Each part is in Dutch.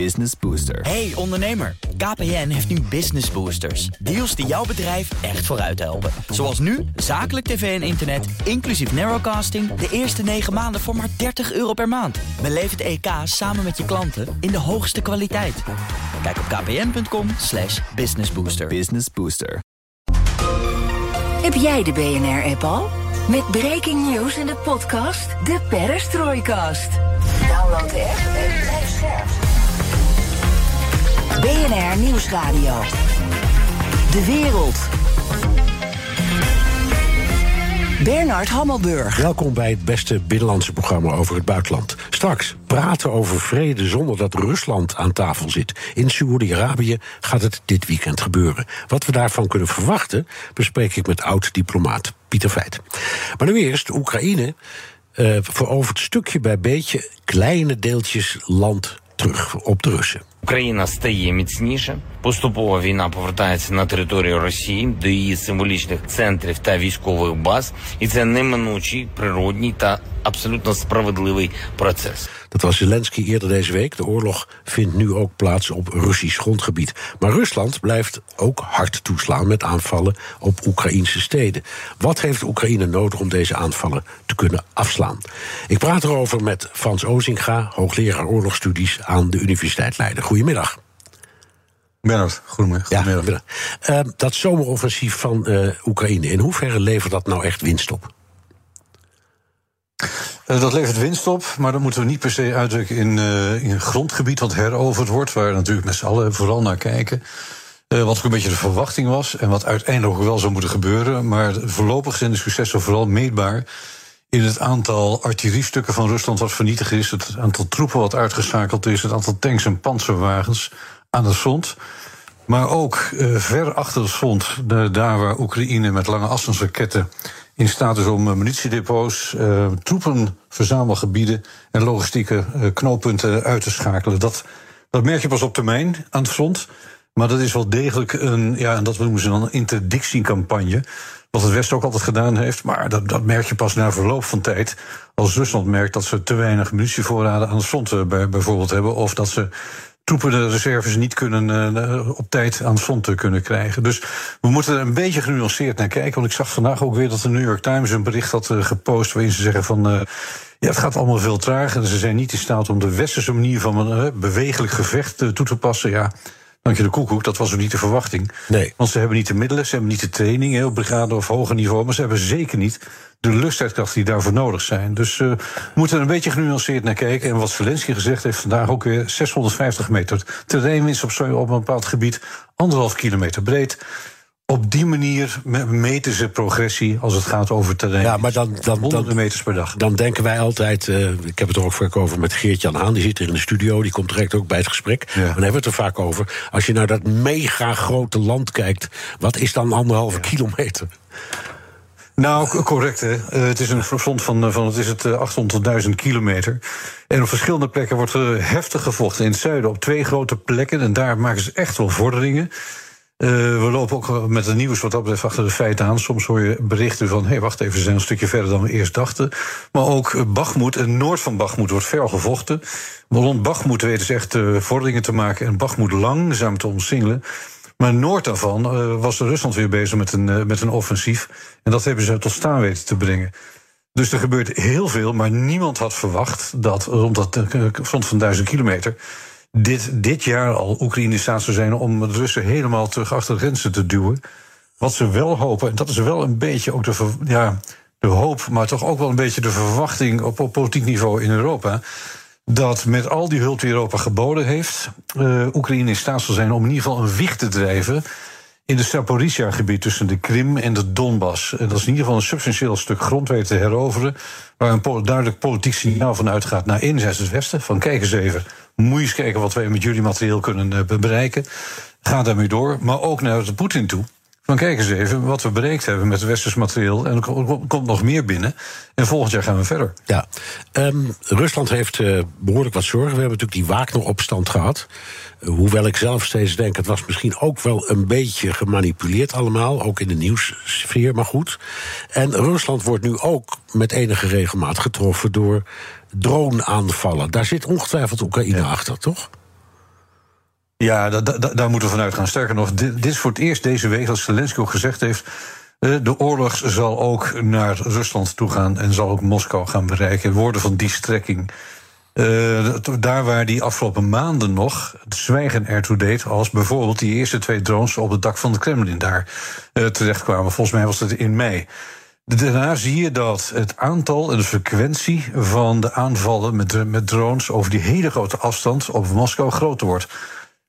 Business Booster. Hey ondernemer, KPN heeft nu Business Boosters. Deals die jouw bedrijf echt vooruit helpen. Zoals nu, zakelijk tv en internet, inclusief narrowcasting... de eerste 9 maanden voor maar 30 euro per maand. Beleef het EK samen met je klanten in de hoogste kwaliteit. Kijk op kpn.com slash businessbooster. Business Booster. Heb jij de BNR-app al? Met breaking news in de podcast De Perestroikast. Download de app en blijf scherp. BNR Nieuwsradio. De wereld. Bernard Hammelburg. Welkom bij het beste binnenlandse programma over het buitenland. Straks praten over vrede zonder dat Rusland aan tafel zit. In Saoedi-Arabië gaat het dit weekend gebeuren. Wat we daarvan kunnen verwachten, bespreek ik met oud-diplomaat Pieter Feit. Maar nu eerst Oekraïne uh, verovert stukje bij beetje kleine deeltjes land terug op de Russen. Україна стає міцніше. Поступово війна повертається на територію Росії до її символічних центрів та військових баз, і це неминучий, природній та абсолютно справедливий процес. Dat was Zelensky eerder deze week. De oorlog vindt nu ook plaats op Russisch grondgebied. Maar Rusland blijft ook hard toeslaan met aanvallen op Oekraïnse steden. Wat heeft Oekraïne nodig om deze aanvallen te kunnen afslaan? Ik praat erover met Frans Ozinga, hoogleraar oorlogsstudies aan de Universiteit Leiden. Goedemiddag. Bernard, goedemiddag. goedemiddag. Ja, uh, dat zomeroffensief van uh, Oekraïne, in hoeverre levert dat nou echt winst op? Uh, dat levert winst op, maar dat moeten we niet per se uitdrukken in, in een grondgebied wat heroverd wordt, waar we natuurlijk met z'n allen vooral naar kijken. wat ook een beetje de verwachting was en wat uiteindelijk ook wel zou moeten gebeuren. Maar voorlopig zijn de successen vooral meetbaar in het aantal artilleriestukken van Rusland wat vernietigd is, het aantal troepen wat uitgeschakeld is, het aantal tanks en panzerwagens aan het front. Maar ook ver achter het front, daar waar Oekraïne met lange afstandsraketten in staat is om uh, munitiedepots, uh, troepenverzamelgebieden en logistieke knooppunten uit te schakelen. Dat, dat merk je pas op termijn aan het front. Maar dat is wel degelijk een, ja, en dat noemen ze dan een interdictiecampagne. Wat het Westen ook altijd gedaan heeft. Maar dat, dat merk je pas na verloop van tijd. Als Rusland merkt dat ze te weinig munitievoorraden aan het front bij, bijvoorbeeld hebben. Of dat ze troepen de reserves niet kunnen uh, op tijd aan het front kunnen krijgen. Dus we moeten er een beetje genuanceerd naar kijken. Want ik zag vandaag ook weer dat de New York Times een bericht had uh, gepost waarin ze zeggen van. Uh, ja, het gaat allemaal veel trager. En ze zijn niet in staat om de westerse manier van een bewegelijk gevecht toe te passen. Ja, Dank je de koekoek, dat was ook niet de verwachting. Nee. Want ze hebben niet de middelen, ze hebben niet de training hè, op brigade of hoger niveau, maar ze hebben zeker niet de luchtstrijdkrachten die daarvoor nodig zijn. Dus uh, we moeten er een beetje genuanceerd naar kijken. En wat Zelensky gezegd heeft vandaag ook weer 650 meter terreinwinst op, op een bepaald gebied, anderhalf kilometer breed op die manier meten ze progressie als het gaat over terrein. Ja, maar dan, dan, honderden meters per dag. Dan denken wij altijd, uh, ik heb het er ook vaak over met Geert-Jan Haan, die zit hier in de studio, die komt direct ook bij het gesprek. Ja. Dan hebben we het er vaak over. Als je naar dat mega grote land kijkt, wat is dan anderhalve ja. kilometer? Nou, correct. Hè. Uh, het is een front van, van het is het 800.000 kilometer. En op verschillende plekken wordt er heftig gevochten. In het zuiden op twee grote plekken. En daar maken ze echt wel vorderingen. Uh, we lopen ook met het nieuws wat dat betreft achter de feiten aan. Soms hoor je berichten van, hé, hey, wacht even, ze zijn een stukje verder dan we eerst dachten. Maar ook Bachmoed, het noord van Bachmoed, wordt fel gevochten. Rond Bachmoed weten ze echt uh, vorderingen te maken... en Bachmoed langzaam te omsingelen. Maar noord daarvan uh, was Rusland weer bezig met een, met een offensief. En dat hebben ze tot staan weten te brengen. Dus er gebeurt heel veel, maar niemand had verwacht... dat rond dat front van duizend kilometer dit, dit jaar al Oekraïne in staat zou zijn om de Russen helemaal terug achter de grenzen te duwen. Wat ze wel hopen, en dat is wel een beetje ook de, ja, de hoop, maar toch ook wel een beetje de verwachting op, op politiek niveau in Europa. Dat met al die hulp die Europa geboden heeft, uh, Oekraïne in staat zal zijn om in ieder geval een wicht te drijven in het Zaporizhia-gebied tussen de Krim en de Donbass. En dat is in ieder geval een substantieel stuk grond weten te heroveren. Waar een duidelijk politiek signaal van uitgaat naar enerzijds het Westen. Van kijk eens even, moet eens kijken wat wij met jullie materieel kunnen uh, bereiken. Ga daarmee door. Maar ook naar de Poetin toe. Van kijk eens even wat we bereikt hebben met het westers materieel. En er komt nog meer binnen. En volgend jaar gaan we verder. Ja, um, Rusland heeft uh, behoorlijk wat zorgen. We hebben natuurlijk die Wagner-opstand gehad. Hoewel ik zelf steeds denk, het was misschien ook wel een beetje gemanipuleerd allemaal. Ook in de nieuwssfeer, maar goed. En Rusland wordt nu ook met enige regelmaat getroffen door drone-aanvallen. Daar zit ongetwijfeld Oekraïne ja. achter, toch? Ja, da, da, daar moeten we vanuit gaan. Sterker nog, dit, dit, is voor het eerst deze week, als Zelensky ook gezegd heeft. De oorlog zal ook naar Rusland toe gaan en zal ook Moskou gaan bereiken. Woorden van die strekking. Uh, daar waar die afgelopen maanden nog zwijgen ertoe deed, als bijvoorbeeld die eerste twee drones op het dak van de Kremlin daar uh, terechtkwamen. Volgens mij was dat in mei. Daarna zie je dat het aantal en de frequentie van de aanvallen met, met drones over die hele grote afstand op Moskou groter wordt.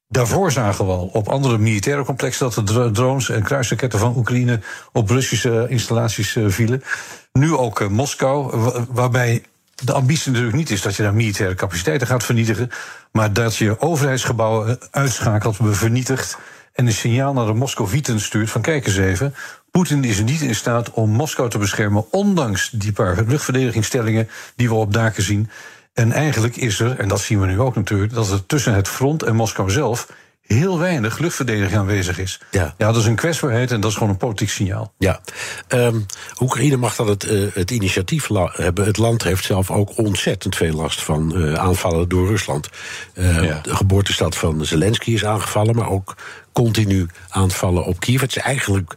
Daarvoor zagen we al op andere militaire complexen dat de drones en kruisraketten van Oekraïne op Russische installaties uh, vielen. Nu ook Moskou, waarbij de ambitie natuurlijk niet is dat je daar militaire capaciteiten gaat vernietigen, maar dat je overheidsgebouwen uitschakelt, vernietigt en een signaal naar de Moscovieten stuurt van kijk eens even, Poetin is niet in staat om Moskou te beschermen, ondanks die paar luchtverdedigingsstellingen die we op daken zien. En eigenlijk is er, en dat zien we nu ook natuurlijk, dat er tussen het front en Moskou zelf heel weinig luchtverdediging aanwezig is. Ja. ja, dat is een kwetsbaarheid en dat is gewoon een politiek signaal. Ja, um, Oekraïne mag dan het, uh, het initiatief hebben. Het land heeft zelf ook ontzettend veel last van uh, aanvallen door Rusland. Uh, ja. De geboortestad van Zelensky is aangevallen, maar ook continu aanvallen op Kiev. Het is eigenlijk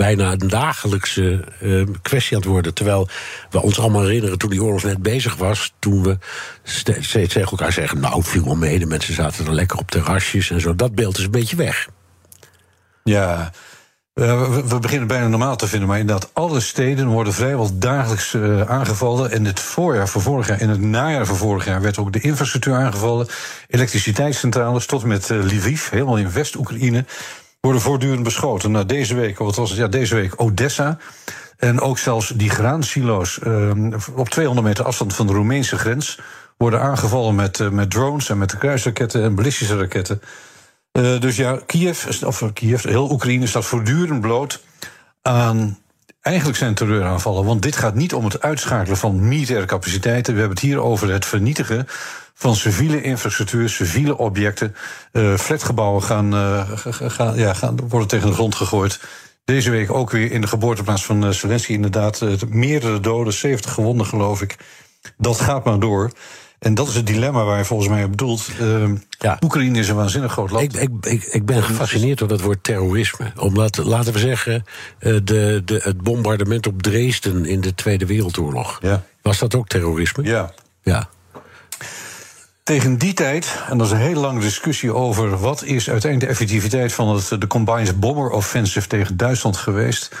bijna een dagelijkse uh, kwestie aan het worden. Terwijl we ons allemaal herinneren toen die oorlog net bezig was, toen we steeds tegen elkaar zeggen: Nou, viel wel mee, de mensen zaten er lekker op terrasjes en zo. Dat beeld is een beetje weg. Ja. We, we beginnen bijna normaal te vinden, maar inderdaad, alle steden worden vrijwel dagelijks uh, aangevallen. En het voorjaar van vorig jaar en het najaar van vorig jaar werd ook de infrastructuur aangevallen. Elektriciteitscentrales tot met uh, Lviv, helemaal in West-Oekraïne worden voortdurend beschoten. Nou, deze week, wat was het? Ja, deze week Odessa. En ook zelfs die graansilo's uh, op 200 meter afstand van de Roemeense grens worden aangevallen met, uh, met drones en met kruisraketten en ballistische raketten. Uh, dus ja, Kiev, of Kiev, heel Oekraïne staat voortdurend bloot aan eigenlijk zijn terreuraanvallen. Want dit gaat niet om het uitschakelen van militaire capaciteiten. We hebben het hier over het vernietigen van civiele infrastructuur, civiele objecten. Uh, flatgebouwen gaan, uh, gaan, ja, gaan, worden tegen de grond gegooid. Deze week ook weer in de geboorteplaats van uh, Zelensky inderdaad meerdere doden, 70 gewonden geloof ik. Dat gaat maar door. En dat is het dilemma waar je volgens mij op bedoelt. Uh, ja. Oekraïne is een waanzinnig groot land. Ik, ik, ik, ik ben gefascineerd door dat woord terrorisme. Omdat, laten we zeggen, de, de, het bombardement op Dresden in de Tweede Wereldoorlog. Ja. Was dat ook terrorisme? Ja. Ja. Tegen die tijd, en dat is een hele lange discussie over wat is uiteindelijk de effectiviteit van het, de Combined Bomber Offensive tegen Duitsland geweest.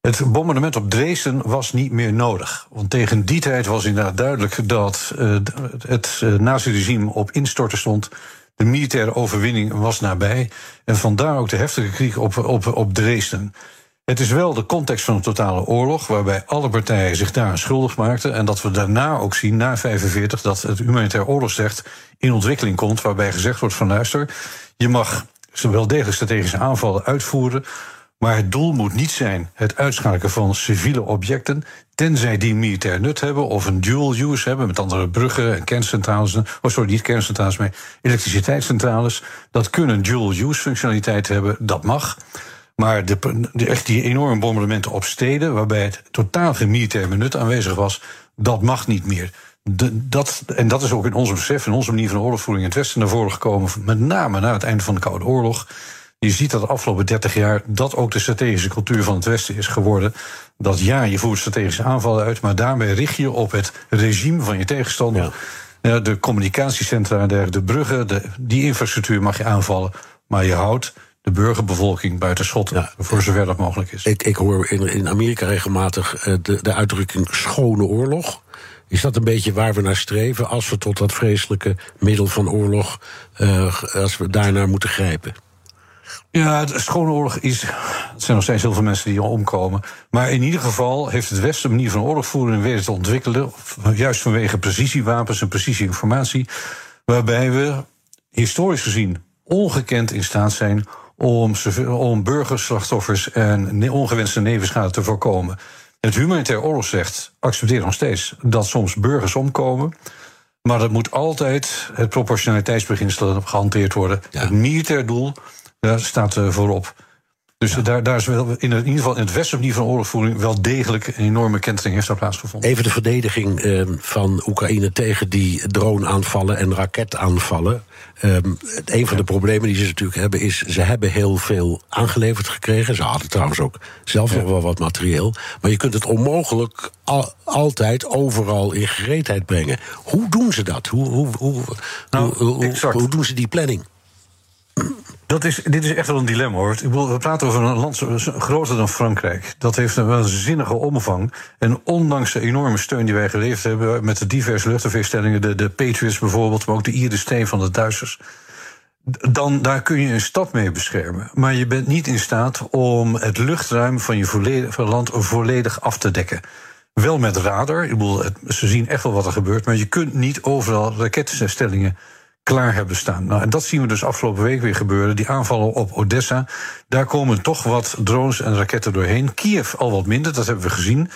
Het bombardement op Dresden was niet meer nodig. Want tegen die tijd was inderdaad duidelijk dat uh, het uh, nazi-regime op instorten stond. De militaire overwinning was nabij. En vandaar ook de heftige krieg op, op, op Dresden. Het is wel de context van een totale oorlog, waarbij alle partijen zich daar schuldig maakten. En dat we daarna ook zien, na 45, dat het humanitair oorlogsrecht in ontwikkeling komt, waarbij gezegd wordt van luister, je mag wel degelijk strategische aanvallen uitvoeren. Maar het doel moet niet zijn het uitschakelen van civiele objecten, tenzij die militair nut hebben of een dual use hebben, met andere bruggen en kerncentrales. Oh, sorry, niet kerncentrales, maar elektriciteitscentrales. Dat kunnen dual use functionaliteit hebben, dat mag. Maar de, de, echt die enorme bombardementen op steden, waarbij het totaal geen militair nut aanwezig was, dat mag niet meer. De, dat, en dat is ook in ons besef, in onze manier van oorlogvoering in het Westen naar voren gekomen, met name na het einde van de Koude Oorlog. Je ziet dat de afgelopen 30 jaar dat ook de strategische cultuur van het Westen is geworden. Dat ja, je voert strategische aanvallen uit, maar daarmee richt je op het regime van je tegenstander. Ja. De communicatiecentra, de bruggen, de, die infrastructuur mag je aanvallen, maar je houdt de burgerbevolking buiten schot. Ja. Voor zover dat mogelijk is. Ik, ik hoor in, in Amerika regelmatig uh, de, de uitdrukking schone oorlog. Is dat een beetje waar we naar streven als we tot dat vreselijke middel van oorlog, uh, als we daarnaar moeten grijpen? Ja, de schone oorlog is. Er zijn nog steeds heel veel mensen die omkomen. Maar in ieder geval heeft het Westen een manier van oorlogvoering weten te ontwikkelen. Juist vanwege precisiewapens en precisieinformatie. Waarbij we historisch gezien ongekend in staat zijn om, om burgerslachtoffers en ongewenste nevenschade te voorkomen. Het humanitair oorlogsrecht accepteert nog steeds dat soms burgers omkomen. Maar dat moet altijd het proportionaliteitsbeginsel gehanteerd worden. Het militair doel daar staat voorop. Dus daar, daar is wel in, ieder geval in het westen van oorlogvoering wel degelijk een enorme kentering heeft daar plaatsgevonden. Even de verdediging ehm, van Oekraïne tegen die drone-aanvallen en raketaanvallen. Um, een van de problemen die ze natuurlijk hebben is, ze hebben heel veel aangeleverd gekregen. Ze hadden trouwens ook zelf nog wel wat materieel. Maar je kunt het onmogelijk altijd overal in gereedheid brengen. Hoe doen ze dat? Hoe, hoe, hoe, nou, hoe, hoe doen ze die planning? Dat is, dit is echt wel een dilemma hoor. We praten over een land groter dan Frankrijk. Dat heeft een waanzinnige omvang. En ondanks de enorme steun die wij geleverd hebben met de diverse luchtafweerstellingen, de, de Patriots bijvoorbeeld, maar ook de IRIS-T van de Duitsers. Dan daar kun je een stad mee beschermen. Maar je bent niet in staat om het luchtruim van je volledig, land volledig af te dekken. Wel met radar. Ik bedoel, ze zien echt wel wat er gebeurt. Maar je kunt niet overal rakettenstellingen klaar hebben staan. Nou, en dat zien we dus afgelopen week weer gebeuren. Die aanvallen op Odessa. Daar komen toch wat drones en raketten doorheen. Kiev al wat minder, dat hebben we gezien.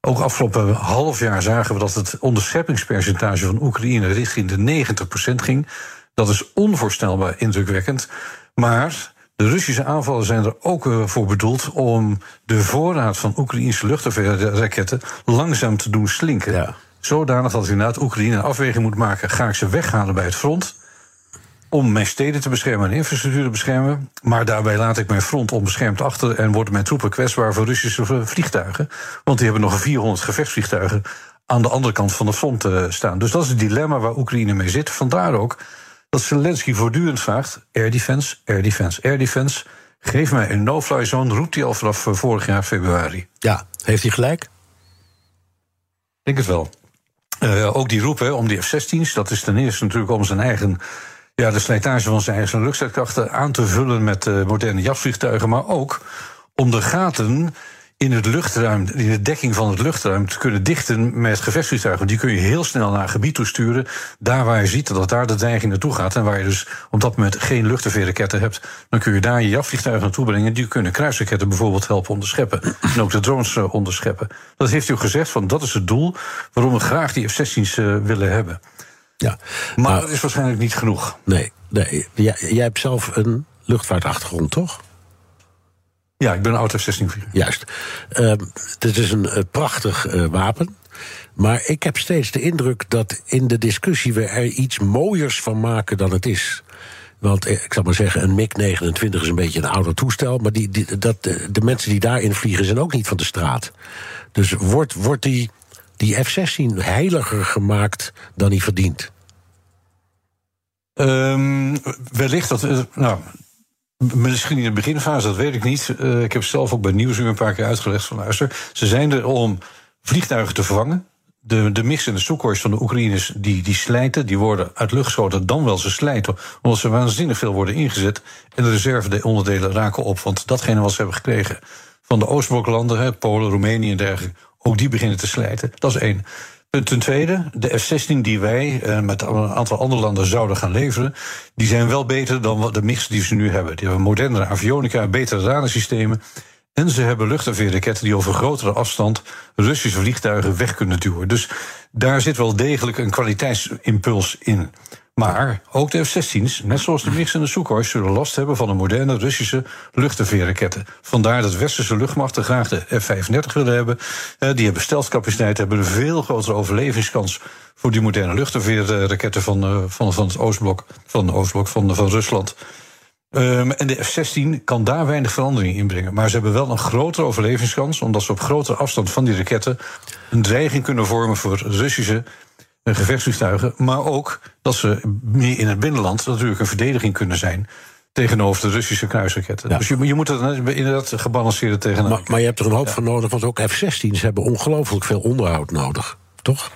Ook afgelopen half jaar zagen we dat het onderscheppingspercentage van Oekraïne richting de 90% ging. Dat is onvoorstelbaar indrukwekkend. Maar de Russische aanvallen zijn er ook eh, voor bedoeld om de voorraad van Oekraïnse luchtafweerraketten langzaam te doen slinken. Ja. Zodanig dat inderdaad Oekraïne een afweging moet maken: ga ik ze weghalen bij het front? Om mijn steden te beschermen en infrastructuur te beschermen. Maar daarbij laat ik mijn front onbeschermd achter en worden mijn troepen kwetsbaar voor Russische vliegtuigen. Want die hebben nog 400 gevechtsvliegtuigen aan de andere kant van de front uh, staan. Dus dat is het dilemma waar Oekraïne mee zit. Vandaar ook dat Zelensky voortdend vraagt: air defense, air defense, air defense. Geef mij een no-fly zone, roept hij al vanaf eh, vorig jaar februari. Ja, heeft hij gelijk? Ik denk het wel. Uh, ook die roep hè, om die F-16's, dat is ten eerste natuurlijk om zijn eigen. Ja, de slijtage van zijn eigen luchtstrijdkrachten aan te vullen met uh, moderne jachtvliegtuigen, maar ook om de gaten in het luchtruim, in de dekking van het luchtruim te kunnen dichten met gevechtsvliegtuigen. Die kun je heel snel naar een gebied toe sturen. Daar waar je ziet dat daar de dreiging naartoe gaat. En waar je dus op dat moment geen luchtafweerraketten hebt. Dan kun je daar je jachtvliegtuigen naartoe brengen. Die kunnen kruisraketten bijvoorbeeld helpen onderscheppen. En ook de drones eh, onderscheppen. Dat heeft u gezegd, van dat is het doel waarom we graag die F-16's uh, willen hebben. Ja, maar, maar dat is waarschijnlijk niet genoeg. Nee, nee. Jij, jij hebt zelf een luchtvaartachtergrond, toch? Ja, ik ben een auto 16 vlieger. Juist. Uh, het is een uh, prachtig uh, wapen. Maar ik heb steeds de indruk dat in de discussie we er iets mooiers van maken dan het is. Want eh, ik zal maar zeggen, een MiG-29 is een beetje een ouder toestel. Maar die, die, dat, de mensen die daarin vliegen zijn ook niet van de straat. Dus wordt, wordt die, die F-16 heiliger gemaakt dan hij verdient? Um, wellicht dat. Nou, Misschien in de beginfase, dat weet ik niet. Uh, ik heb zelf ook bij Nieuwsuur een paar keer uitgelegd van luister. Ze zijn er om vliegtuigen te vervangen. De, de mix en de Sukhoi van de Oekraïners die, die slijten, die worden uit lucht geschoten, dan wel ze slijten, omdat ze waanzinnig veel worden ingezet. En de reserve onderdelen raken op, want datgene wat ze hebben gekregen van de Oostbloklanden, Polen, Roemenië en dergelijke, ook die beginnen te slijten. Dat is één. Ten tweede, de F-16 die wij uh, met een aantal andere landen zouden gaan leveren, die zijn wel beter dan de mix die ze nu hebben. Die hebben modernere avionica, betere radarsystemen. En ze hebben luchtafweerraketten die over grotere afstand Russische vliegtuigen weg kunnen duwen. Dus daar zit wel degelijk een kwaliteitsimpuls in. Maar ook de F-16's, net zoals de MiGs en de Sukhoi, zullen last hebben van de moderne Russische luchtafweerraketten. Vandaar dat westerse luchtmachten graag de F-35 willen hebben. Eh, die hebben steltcapaciteit, hebben een veel grotere overlevingskans voor die moderne luchtafweerraketten van, eh, van, van het Oostblok, van, de Oostblok van, van Rusland. Um, en de F-16 kan daar weinig verandering in brengen. Maar ze hebben wel een grotere overlevingskans, omdat ze op grotere afstand van die raketten een dreiging kunnen vormen voor Russische gevechtsvliegtuigen. Maar ook dat ze meer in het binnenland natuurlijk een verdediging kunnen zijn tegenover de Russische kruisraketten. Dus je, je moet het inderdaad gebalanceerd tegenaan. Maar, maar, je hebt er een hoop ja. van nodig, want ook F-16's hebben ongelooflijk veel onderhoud nodig, toch?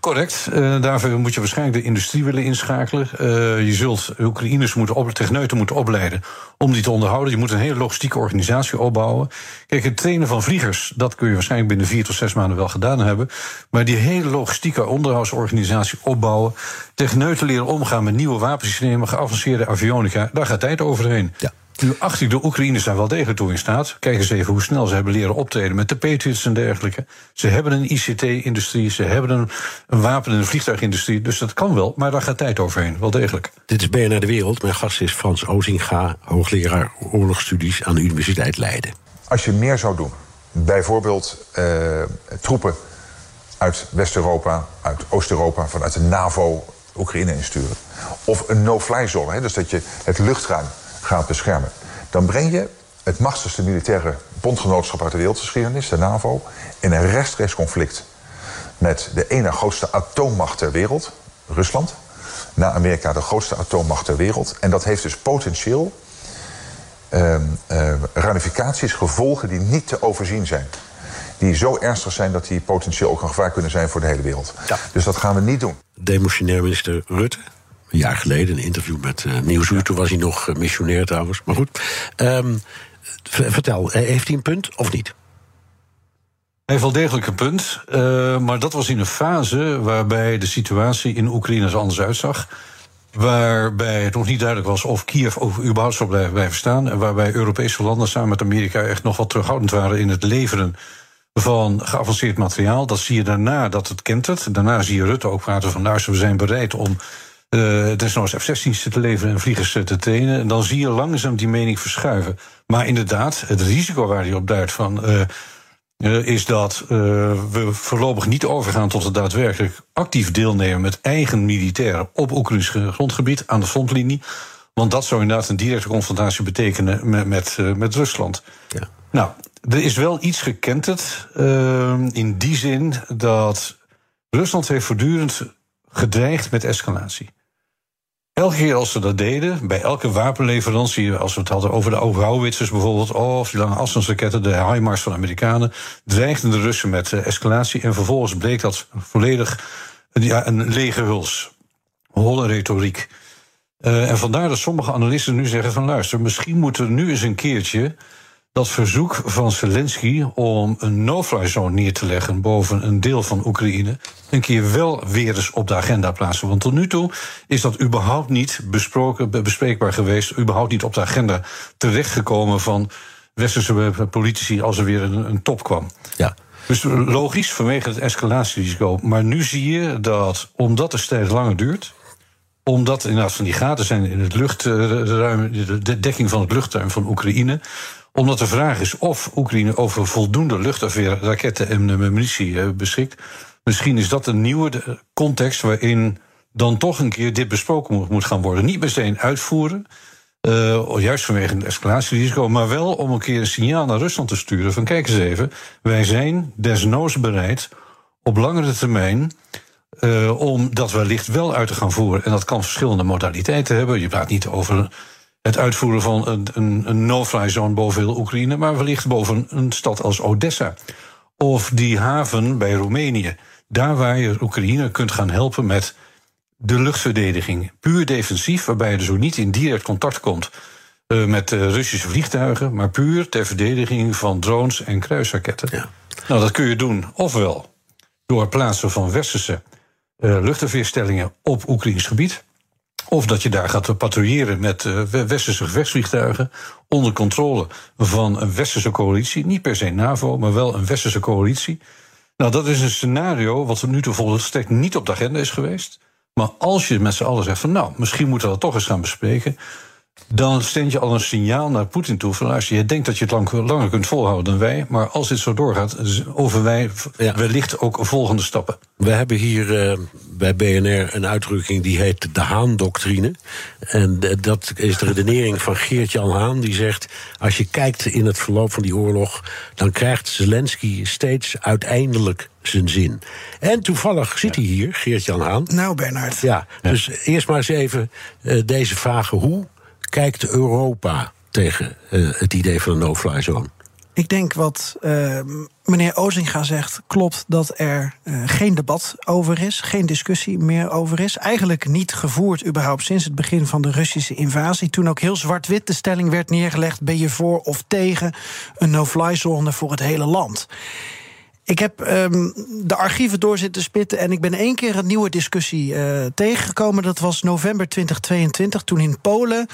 Correct. Uh, daarvoor moet je waarschijnlijk de industrie willen inschakelen. Uh, je zult Oekraïners moeten op, techneuten moeten opleiden om die te onderhouden. Je moet een hele logistieke organisatie opbouwen. Kijk, het trainen van vliegers, dat kun je waarschijnlijk binnen vier tot zes maanden wel gedaan hebben. Maar die hele logistieke onderhoudsorganisatie opbouwen. Techneuten leren omgaan met nieuwe wapensystemen, geavanceerde avionica, daar gaat tijd overheen. Ja. Nu acht ik de Oekraïners daar wel degelijk toe in staat. Kijk eens even hoe snel ze hebben leren optreden met de Patriots en dergelijke. Ze hebben een ICT-industrie, ze hebben een, een wapen- en een vliegtuigindustrie. Dus dat kan wel, maar daar gaat tijd overheen, wel degelijk. Dit is BNR De Wereld. Mijn gast is Frans Ozinga, hoogleraar oorlogsstudies aan de Universiteit Leiden. Als je meer zou doen, bijvoorbeeld uh, troepen uit West-Europa, uit Oost-Europa, vanuit de NAVO Oekraïne insturen. Of een no-fly zone, dus dat je het luchtruim gaat beschermen. Dan breng je het machtigste militaire bondgenootschap uit de wereldgeschiedenis, de NAVO, in een rechtstreeks conflict met de ene grootste atoommacht ter wereld, Rusland. Na Amerika de grootste atoommacht ter wereld. En dat heeft dus potentieel uh, ramificaties, gevolgen die niet te overzien zijn. Die zo ernstig zijn dat die potentieel ook een gevaar kunnen zijn voor de hele wereld. Ja. Dus dat gaan we niet doen. Demotionair minister Rutte. Een jaar geleden, een interview met uh, Nieuwsuur. Toen was hij nog missionair trouwens. Maar goed. Um, vertel, heeft hij een punt of niet? Hij heeft wel degelijk een punt. Maar dat was in een fase waarbij de situatie in Oekraïne er anders uitzag. Waarbij het nog niet duidelijk was of Kiev überhaupt zou blijven, staan. En waarbij Europese landen samen met Amerika echt nog wat terughoudend waren in het leveren van geavanceerd materiaal. Dat zie je daarna dat het kent het. Daarna zie je Rutte ook praten van luister, we zijn bereid om uh, desnoods F-16's te leveren en vliegers te trainen. En dan zie je langzaam die mening verschuiven. Maar inderdaad, het risico waar hij op duidt van. Uh, uh, is dat uh, we voorlopig niet overgaan tot het daadwerkelijk actief deelnemen met eigen militairen op Oekraïns grondgebied aan de frontlinie. Want dat zou inderdaad een directe confrontatie betekenen met, met, uh, met Rusland. Ja. Nou, er is wel iets gekenterd in die zin dat Rusland heeft voortdurend gedreigd met escalatie. Elke keer als ze dat deden, bij elke wapenleverantie, als we het hadden over de Howitzers bijvoorbeeld, of die lange afstandsraketten, de HIMARS van de Amerikanen, dreigden de Russen met uh, escalatie. En vervolgens bleek dat volledig ja, een lege huls. Holle retoriek. Uh, en vandaar dat sommige analisten nu zeggen van luister, misschien moet er nu eens een keertje dat verzoek van Zelensky om een no-fly zone neer te leggen boven een deel van Oekraïne een keer wel weer eens op de agenda plaatsen. Want tot nu toe is dat überhaupt niet besproken, bespreekbaar geweest, überhaupt niet op de agenda terechtgekomen van westerse politici als er weer een, een top kwam. Ja. Dus logisch vanwege het escalatierisico. Maar nu zie je dat omdat de strijd langer duurt, omdat inderdaad van die gaten zijn in het luchtruim, de dekking van het luchtruim van Oekraïne, omdat de vraag is of Oekraïne over voldoende luchtafweer, raketten en munitie beschikt. Misschien is dat een nieuwe context waarin dan toch een keer dit besproken moet gaan worden. Niet meteen uitvoeren, uh, juist vanwege het escalatierisico, maar wel om een keer een signaal naar Rusland te sturen: van kijk eens even, wij zijn desnoods bereid op langere termijn. Om dat wellicht wel uit te gaan voeren. En dat kan verschillende modaliteiten hebben. Je praat niet over het uitvoeren van een, een, een no-fly zone boven heel Oekraïne, maar wellicht boven een stad als Odessa. Of die haven bij Roemenië. Daar waar je Oekraïne kunt gaan helpen met de luchtverdediging. Puur defensief, waarbij je dus ook niet in direct contact komt uh, met uh, Russische vliegtuigen, maar puur ter verdediging van drones en kruisraketten. Ja. Nou, dat kun je doen ofwel door plaatsen van westerse uh, op Oekraïns gebied. Of dat je daar gaat patrouilleren met uh, westerse gevechtsvliegtuigen onder controle van een westerse coalitie. Niet per se NAVO, maar wel een westerse coalitie. Nou, dat is een scenario wat er nu toe volstrekt niet op de agenda is geweest. Maar als je met z'n allen zegt van nou, misschien moeten we dat toch eens gaan bespreken dan zend je al een signaal naar Poetin toe van als je denkt dat je het lang, langer kunt volhouden dan wij, maar als dit zo doorgaat, over wij ja. wellicht ook volgende stappen. We hebben hier uh, bij BNR een uitdrukking die heet de Haan-doctrine. En dat is de redenering van Geert-Jan Haan, die zegt: als je kijkt in het verloop van die oorlog, dan krijgt Zelensky steeds uiteindelijk zijn zin. En toevallig zit hij hier, Geert-Jan Haan. Nou, Bernard. Ja, dus eerst maar eens even uh, deze vragen: hoe kijkt Europa tegen uh, het idee van een no-fly zone? Ik denk wat uh, meneer Ozinga zegt klopt dat er uh, geen debat over is, geen discussie meer over is. Eigenlijk niet gevoerd überhaupt sinds het begin van de Russische invasie. Toen ook heel zwart-wit de stelling werd neergelegd: ben je voor of tegen een no-fly zone voor het hele land? Ik heb um, de archieven door zitten spitten en ik ben één keer een nieuwe discussie uh, tegengekomen. Dat was november 2022, toen in Polen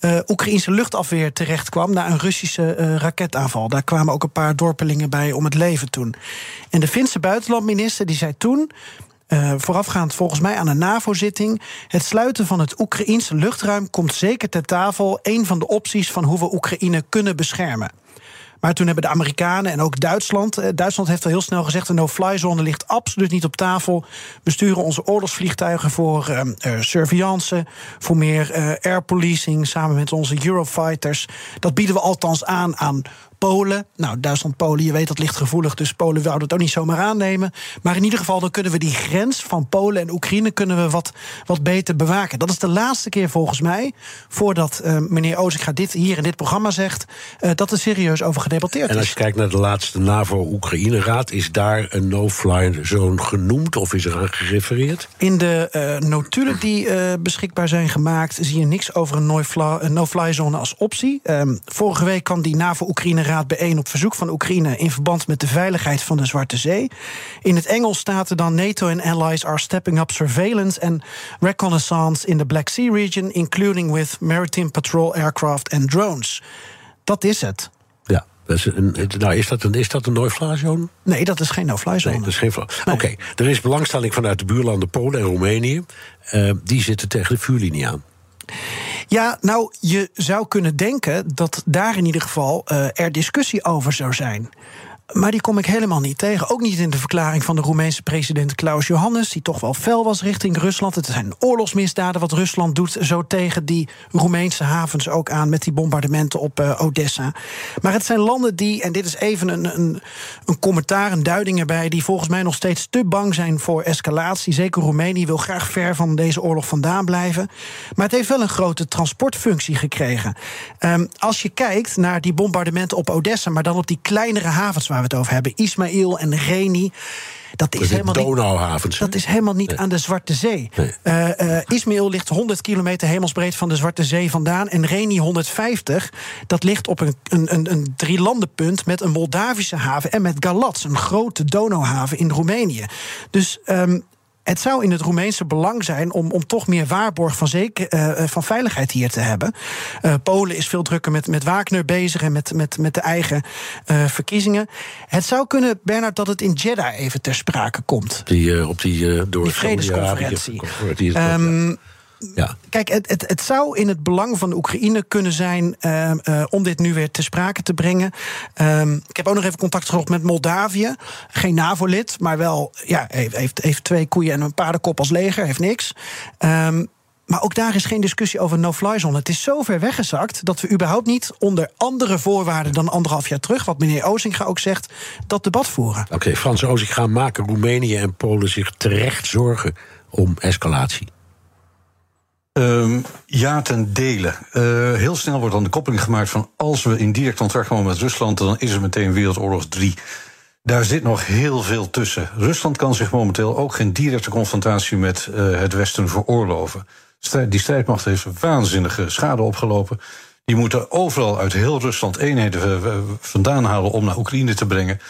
uh, Oekraïnse luchtafweer terecht kwam na een Russische uh, raketaanval. Daar kwamen ook een paar dorpelingen bij om het leven toen. En de Finse buitenlandminister die zei toen. Voorafgaand volgens mij aan een NAVO-zitting. Het sluiten van het Oekraïense luchtruim komt zeker ter tafel. Een van de opties van hoe we Oekraïne kunnen beschermen. Maar toen hebben de Amerikanen en ook Duitsland. Eh, Duitsland heeft al heel snel gezegd: de no-fly zone ligt absoluut niet op tafel. We sturen onze oorlogsvliegtuigen voor uh, surveillance, voor meer uh, air policing samen met onze Eurofighters. Dat bieden we althans aan aan Polen. Nou, Duitsland-Polen, je weet dat ligt gevoelig, dus Polen wou het ook niet zomaar aannemen. Maar in ieder geval, dan kunnen we die grens van Polen en Oekraïne kunnen we wat, wat beter bewaken. Dat is de laatste keer volgens mij, voordat uh, meneer Ozinga dit hier in dit programma zegt, uh, dat er serieus over gedebatteerd is. En als je kijkt naar de laatste NAVO-Oekraïne-raad, is daar een no-fly zone genoemd of is er aan gerefereerd? In de uh, notulen die beschikbaar zijn gemaakt, zie je niks over een no-fly zone als optie. Um, vorige week kwam die NAVO-Oekraïne-raad Raad bijeen op verzoek van Oekraïne in verband met de veiligheid van de Zwarte Zee. In het Engels staat er dan NATO and allies are stepping up surveillance and reconnaissance in the Black Sea region, including with maritime patrol aircraft and drones. Dat is het. Ja. is, een, nou, is dat een, is dat een no-fly zone? Nee, dat is geen no-fly zone. Nee, dat is geen nee. Oké, er is belangstelling vanuit de buurlanden Polen en Roemenië. Uh, die zitten tegen de vuurlinie aan. Ja, nou, je zou kunnen denken dat daar in ieder geval uh, er discussie over zou zijn. Maar die kom ik helemaal niet tegen. Ook niet in de verklaring van de Roemeense president Klaus Johannes, die toch wel fel was richting Rusland. Het zijn oorlogsmisdaden wat Rusland doet, zo tegen die Roemeense havens ook aan met die bombardementen op uh, Odessa. Maar het zijn landen die, en dit is even een, een, een commentaar, een duiding erbij, die volgens mij nog steeds te bang zijn voor escalatie. Zeker Roemenië wil graag ver van deze oorlog vandaan blijven. Maar het heeft wel een grote transportfunctie gekregen. Um, als je kijkt naar die bombardementen op Odessa, maar dan op die kleinere havens waar we het over hebben, Ismail en Reni. Dat is, helemaal niet, dat is helemaal niet nee. aan de Zwarte Zee. Nee. Uh, uh, Ismail ligt 100 kilometer hemelsbreed van de Zwarte Zee vandaan. En Reni 150. Dat ligt op een, een, een drielandenpunt met een Moldavische haven. En met Galats, een grote Donauhaven in Roemenië. Dus um, het zou in het Roemeense belang zijn om, om toch meer waarborg van, zeker, uh, van veiligheid hier te hebben. Uh, Polen is veel drukker met, met Wagner bezig en met, met, met de eigen uh, verkiezingen. Het zou kunnen, Bernard, dat het in Jeddah even ter sprake komt. Die, op die, door die vredesconferentie. Um, ja. Kijk, het, het, het zou in het belang van de Oekraïne kunnen zijn uh, uh, om dit nu weer te sprake te brengen. Um, ik heb ook nog even contact gehad met Moldavië. Geen NAVO-lid, maar wel ja, heeft, heeft twee koeien en een paardenkop als leger, heeft niks. Um, maar ook daar is geen discussie over no-fly zone. Het is zo ver weggezakt dat we überhaupt niet onder andere voorwaarden dan anderhalf jaar terug, wat meneer Ozinga ook zegt, dat debat voeren. Oké, okay, Frans Ozinga maken Roemenië en Polen zich terecht zorgen om escalatie. Um, ja, ten dele. Uh, heel snel wordt dan de koppeling gemaakt van als we in direct contact komen met Rusland, dan is het meteen Wereldoorlog 3. Daar zit nog heel veel tussen. Rusland kan zich momenteel ook geen directe confrontatie met uh, het Westen veroorloven. Die strijdmacht heeft waanzinnige schade opgelopen. Die moeten overal uit heel Rusland eenheden vandaan halen om naar Oekraïne te brengen.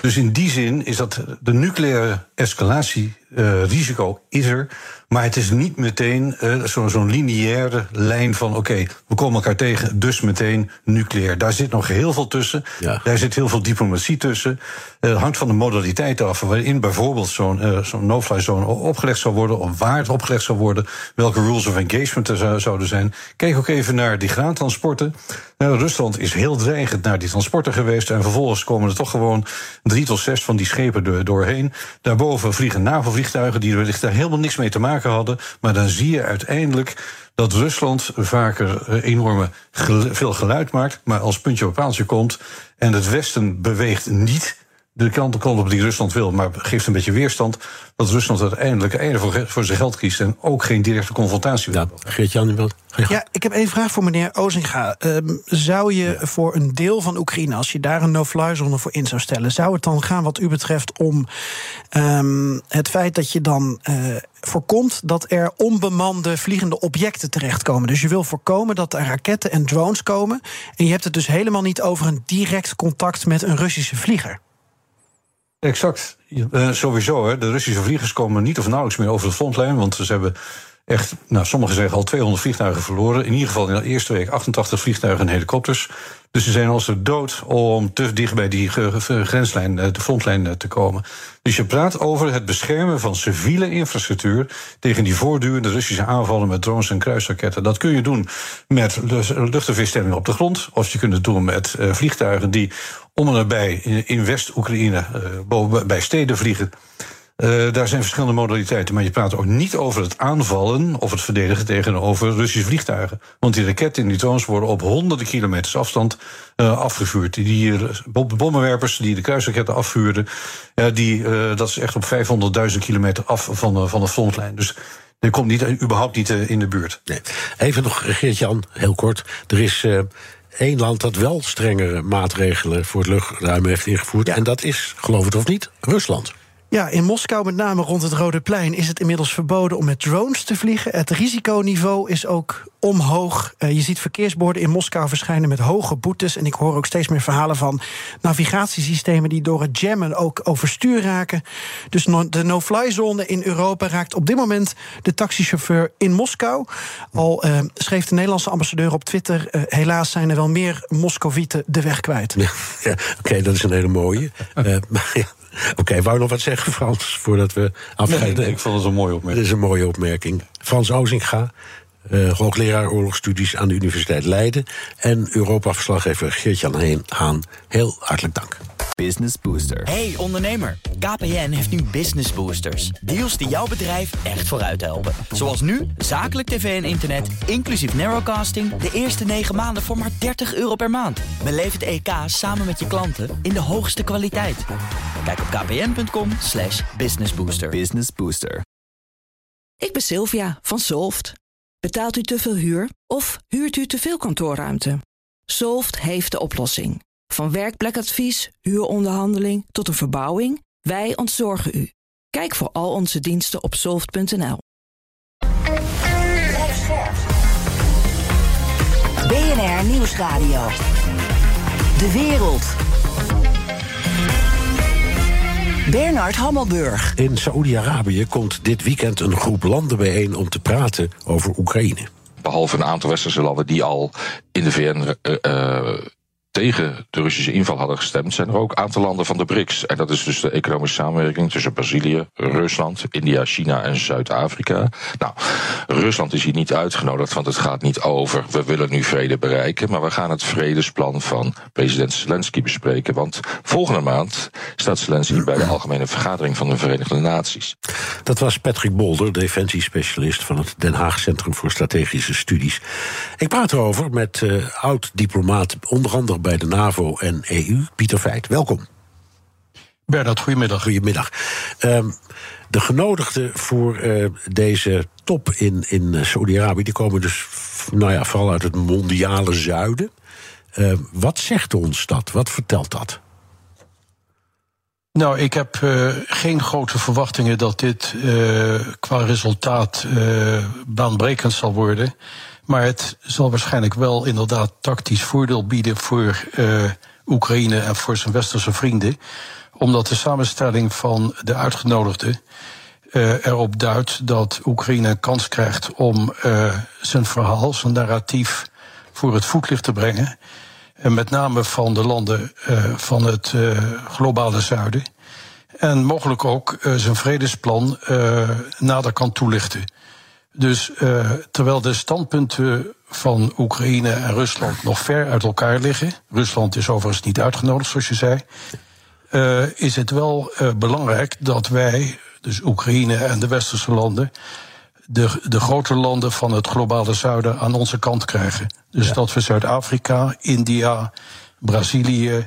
Dus in die zin is dat de nucleaire escalatierisico uh, is er. Maar het is niet meteen uh, zo'n zo lineaire lijn van: oké, okay, we komen elkaar tegen, dus meteen nucleair. Daar zit nog heel veel tussen. Ja. Daar zit heel veel diplomatie tussen. Het uh, hangt van de modaliteit af waarin bijvoorbeeld zo'n zo'n no-fly zone opgelegd zou worden, of waar het opgelegd zou worden, welke rules of engagement er zou, zouden zijn. Kijk ook even naar die graantransporten. Nou, Rusland is heel dreigend naar die transporten geweest. En vervolgens komen er toch gewoon drie tot zes van die schepen door, doorheen. Daarboven vliegen NAVO-vliegtuigen die wellicht daar helemaal niks mee te maken hadden. Maar dan zie je uiteindelijk dat Rusland vaker enorme veel geluid maakt. Maar als puntje op paaltje komt en het Westen beweegt niet de kant op die Rusland wil, maar geeft een beetje weerstand. Dat Rusland uiteindelijk einde voor, voor zijn geld kiest en ook geen directe confrontatie wil. Ja, Geert-Jan, wilt. Ja, ik heb één vraag voor meneer Ozinga. Um, zou je ja. voor een deel van Oekraïne, als je daar een no-fly zone voor in zou stellen, zou het dan gaan, wat u betreft, om um, het feit dat je dan uh, voorkomt dat er onbemande vliegende objecten terechtkomen? Dus je wil voorkomen dat er raketten en drones komen. En je hebt het dus helemaal niet over een direct contact met een Russische vlieger. Exact. Uh, sowieso, hè. de Russische vliegers komen niet of nauwelijks meer over de frontlijn. Want ze hebben echt, nou, sommigen zeggen al 200 vliegtuigen verloren. In ieder geval in de eerste week 88 vliegtuigen en helikopters. Dus ze zijn als ze dood om te dicht bij die grenslijn, eh, de frontlijn eh, te komen. Dus je praat over het beschermen van civiele infrastructuur tegen die voortdurende Russische aanvallen met drones en kruisraketten. Dat kun je doen met luchtafweerstelling op de grond, of je kunt het doen met vliegtuigen die om en nabij in, West-Oekraïne uh, bij steden vliegen. Uh, daar zijn verschillende modaliteiten. Maar je praat ook niet over het aanvallen of het verdedigen tegenover Russische vliegtuigen. Want die raketten en die drones worden op honderden kilometers afstand uh, afgevuurd. Die bommenwerpers die de kruisraketten afvuurden, die, dat is echt op 500.000 kilometer af van, van de frontlijn. Dus die komt niet, überhaupt niet in de buurt. Nee. Even nog, Geert-Jan, heel kort. Er is één land dat wel strengere maatregelen voor het luchtruim heeft ingevoerd. En dat is, geloof het of niet, Rusland. Ja, in Moskou, met name rond het Rode Plein, is het inmiddels verboden om met drones te vliegen. Het risiconiveau is ook omhoog. Uh, je ziet verkeersborden in Moskou verschijnen met hoge boetes. En ik hoor ook steeds meer verhalen van navigatiesystemen die door het jammen ook overstuur raken. Dus de no-fly zone in Europa raakt op dit moment de taxichauffeur in Moskou. Al uh, schreef de Nederlandse ambassadeur op Twitter: uh, helaas zijn er wel meer Moscovieten de weg kwijt. Ja, ja Oké, dat is een hele mooie. maar ja. Oké, okay, wou nog wat zeggen, Frans, voordat we afscheiden? Nee, ik vond het een mooie opmerking. Dat is een mooie opmerking. Frans Ozinga, uh, hoogleraar oorlogsstudies aan de Universiteit Leiden... en Europa-verslaggever Geert-Jan Haan. Heel hartelijk dank. Business Booster. Hey ondernemer, KPN heeft nu Business Boosters. Deals die jouw bedrijf echt vooruit helpen. Zoals nu, zakelijk tv en internet, inclusief narrowcasting... de eerste 9 maanden voor maar 30 euro per maand. Beleef het EK samen met je klanten in de hoogste kwaliteit. Kijk op kpn.com slash businessbooster. Business Booster. Ik ben Sylvia van Solft. Betaalt u te veel huur of huurt u te veel kantoorruimte? Solft heeft de oplossing. Van werkplekadvies, huuronderhandeling tot een verbouwing, wij ontzorgen u. Kijk voor al onze diensten op soft.nl. BNR Nieuwsradio. De wereld. Bernard Hammelburg. In Saoedi-Arabië komt dit weekend een groep landen bijeen om te praten over Oekraïne. Behalve een aantal westerse landen die al in de VN uh, uh, tegen de Russische inval hadden gestemd, zijn er ook een aantal landen van de BRICS. En dat is dus de economische samenwerking tussen Brazilië, Rusland, India, China en Zuid-Afrika. Nou, Rusland is hier niet uitgenodigd, want het gaat niet over we willen nu vrede bereiken, maar we gaan het vredesplan van president Zelensky bespreken. Want volgende maand staat Zelensky bij de Algemene Vergadering van de Verenigde Naties. Dat was Patrick Bolder, defensiespecialist van het Den Haag Centrum voor Strategische Studies. Ik praat erover met uh, oud-diplomaat, onder andere bij de NAVO en EU. Pieter Feit, welkom. Bernard, goedemiddag. Goedemiddag. Um, de genodigden voor uh, deze top in, in eh, Saudi-Arabië... die komen dus nou ja, vooral uit het mondiale zuiden. Uh, wat zegt ons dat? Wat vertelt dat? Nou, ik heb uh, geen grote verwachtingen dat dit uh, qua resultaat baanbrekend zal worden. Maar het zal waarschijnlijk wel inderdaad tactisch voordeel bieden voor uh, Oekraïne en voor zijn westerse vrienden. Omdat de samenstelling van de uitgenodigden uh, erop duidt dat Oekraïne een kans krijgt om uh, zijn verhaal, zijn narratief voor het voetlicht te brengen. En met name van de landen van het globale zuiden. En mogelijk ook zijn vredesplan nader kan toelichten. Dus uh, terwijl de standpunten van Oekraïne en Rusland nog ver uit elkaar liggen, Rusland is overigens niet uitgenodigd, zoals je zei, uh, is het wel uh, belangrijk dat wij, dus Oekraïne en de westerse landen, de, de grote landen van het globale zuiden aan onze kant krijgen. Dus ja. dat we Zuid-Afrika, India, Brazilië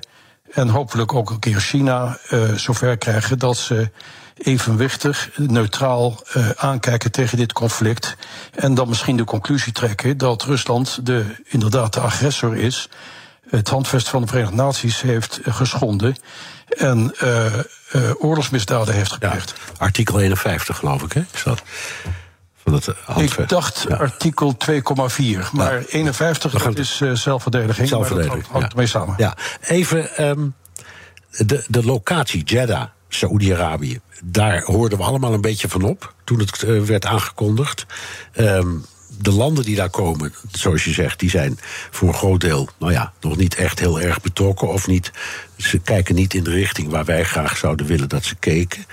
en hopelijk ook een keer China zover krijgen dat ze evenwichtig, neutraal uh, aankijken tegen dit conflict. En dan misschien de conclusie trekken dat Rusland de, inderdaad de agressor is. Het handvest van de Verenigde Naties heeft geschonden. En uh, uh, oorlogsmisdaden heeft gepleegd. Ja, artikel 51, geloof ik, hè? Is dat? Van het handvest. Ik dacht ja. artikel 2,4. Maar ja. 51, dat is uh, zelfverdediging. Zelfverdediging. Maar dat hangt, hangt ja. mee samen. Ja, even um, de, de locatie, Jeddah Saoedi-Arabië. Daar hoorden we allemaal een beetje van op toen het eh, werd aangekondigd. Ehm, de landen die daar komen, zoals je zegt, die zijn voor een groot deel, nou ja, nog niet echt heel erg betrokken. Of niet, ze kijken niet in de richting waar wij graag zouden willen dat ze keken.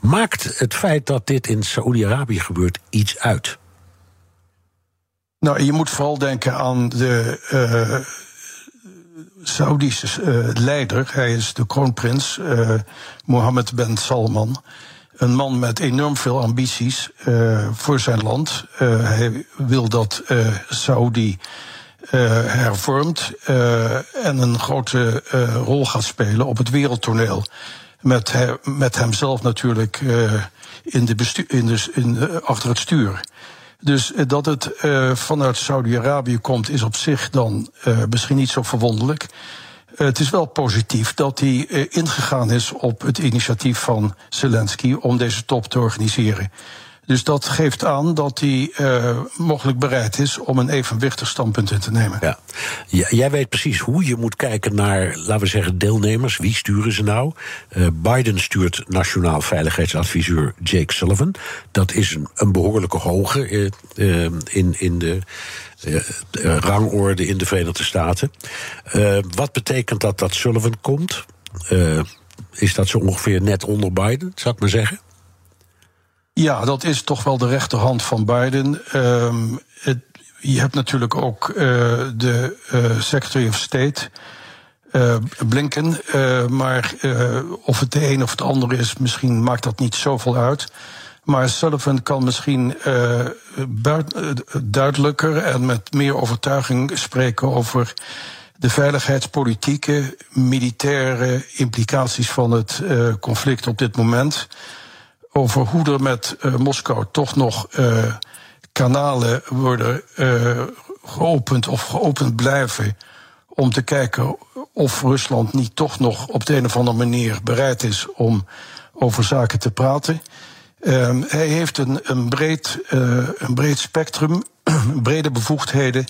Maakt het feit dat dit in Saoedi-Arabië gebeurt iets uit? Nou, je moet vooral denken aan de uh, Saoedische uh, leider. Hij is de kroonprins uh, Mohammed ben Salman. Een man met enorm veel ambities voor zijn land. hij wil dat Saudi hervormt en een grote rol gaat spelen op het wereldtoneel. Met, met hemzelf natuurlijk in de in in, achter het stuur. Dus eh, dat het uh, vanuit Saudi-Arabië komt, is op zich dan uh, misschien niet zo verwonderlijk. Het is wel positief dat hij ingegaan is op het initiatief van Zelensky om deze top te organiseren. Dus dat geeft aan dat hij uh, mogelijk bereid is om een evenwichtig standpunt in te nemen. Ja. jij weet precies hoe je moet kijken naar, laten we zeggen, deelnemers. Wie sturen ze nou? Uh, Biden stuurt nationaal veiligheidsadviseur Jake Sullivan. Dat is een, een behoorlijke hoge uh, in, in de. rangorde in de Verenigde Staten. wat betekent dat dat Sullivan komt? is dat zo ongeveer net onder Biden, zou ik maar zeggen? Ja, dat is toch wel de rechterhand van Biden. Het, je hebt natuurlijk ook uh, de uh, Secretary of State. Uh, Blinken, maar of het de een of het ander is, misschien maakt dat niet zoveel uit. Maar Sullivan kan misschien duidelijker en met meer overtuiging spreken over de veiligheidspolitieke, militaire implicaties van het conflict op dit moment over hoe er met uh, Moskou toch nog uh, kanalen worden uh, geopend of geopend blijven. Om te kijken of Rusland niet toch nog op de een of andere manier bereid is om over zaken te praten. Um, hij heeft een, een, breed, een breed spectrum, brede bevoegdheden.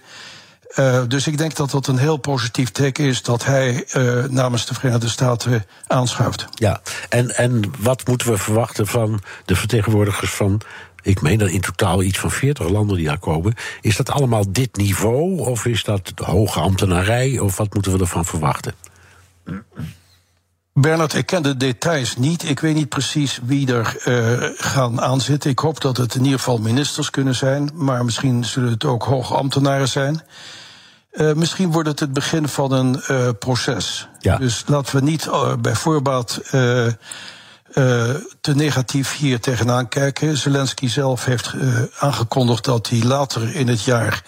Uh, dus ik denk dat dat een heel positief teken is dat hij uh, namens de Verenigde Staten aanschuift. Ja, en, en wat moeten we verwachten van de vertegenwoordigers van. Ik meen dat in totaal iets van 40 landen die daar komen. Is dat allemaal dit niveau? Of is dat de hoge ambtenarij? Of wat moeten we ervan verwachten? Bernard, ik ken de details niet. Ik weet niet precies wie er uh, gaan aanzitten. Ik hoop dat het in ieder geval ministers kunnen zijn. Maar misschien zullen het ook hoge ambtenaren zijn. Uh, misschien wordt het het begin van een uh, proces. Ja. Dus laten we niet uh, bij voorbaat te negatief hier tegenaan kijken. Zelensky zelf heeft aangekondigd dat hij later in het jaar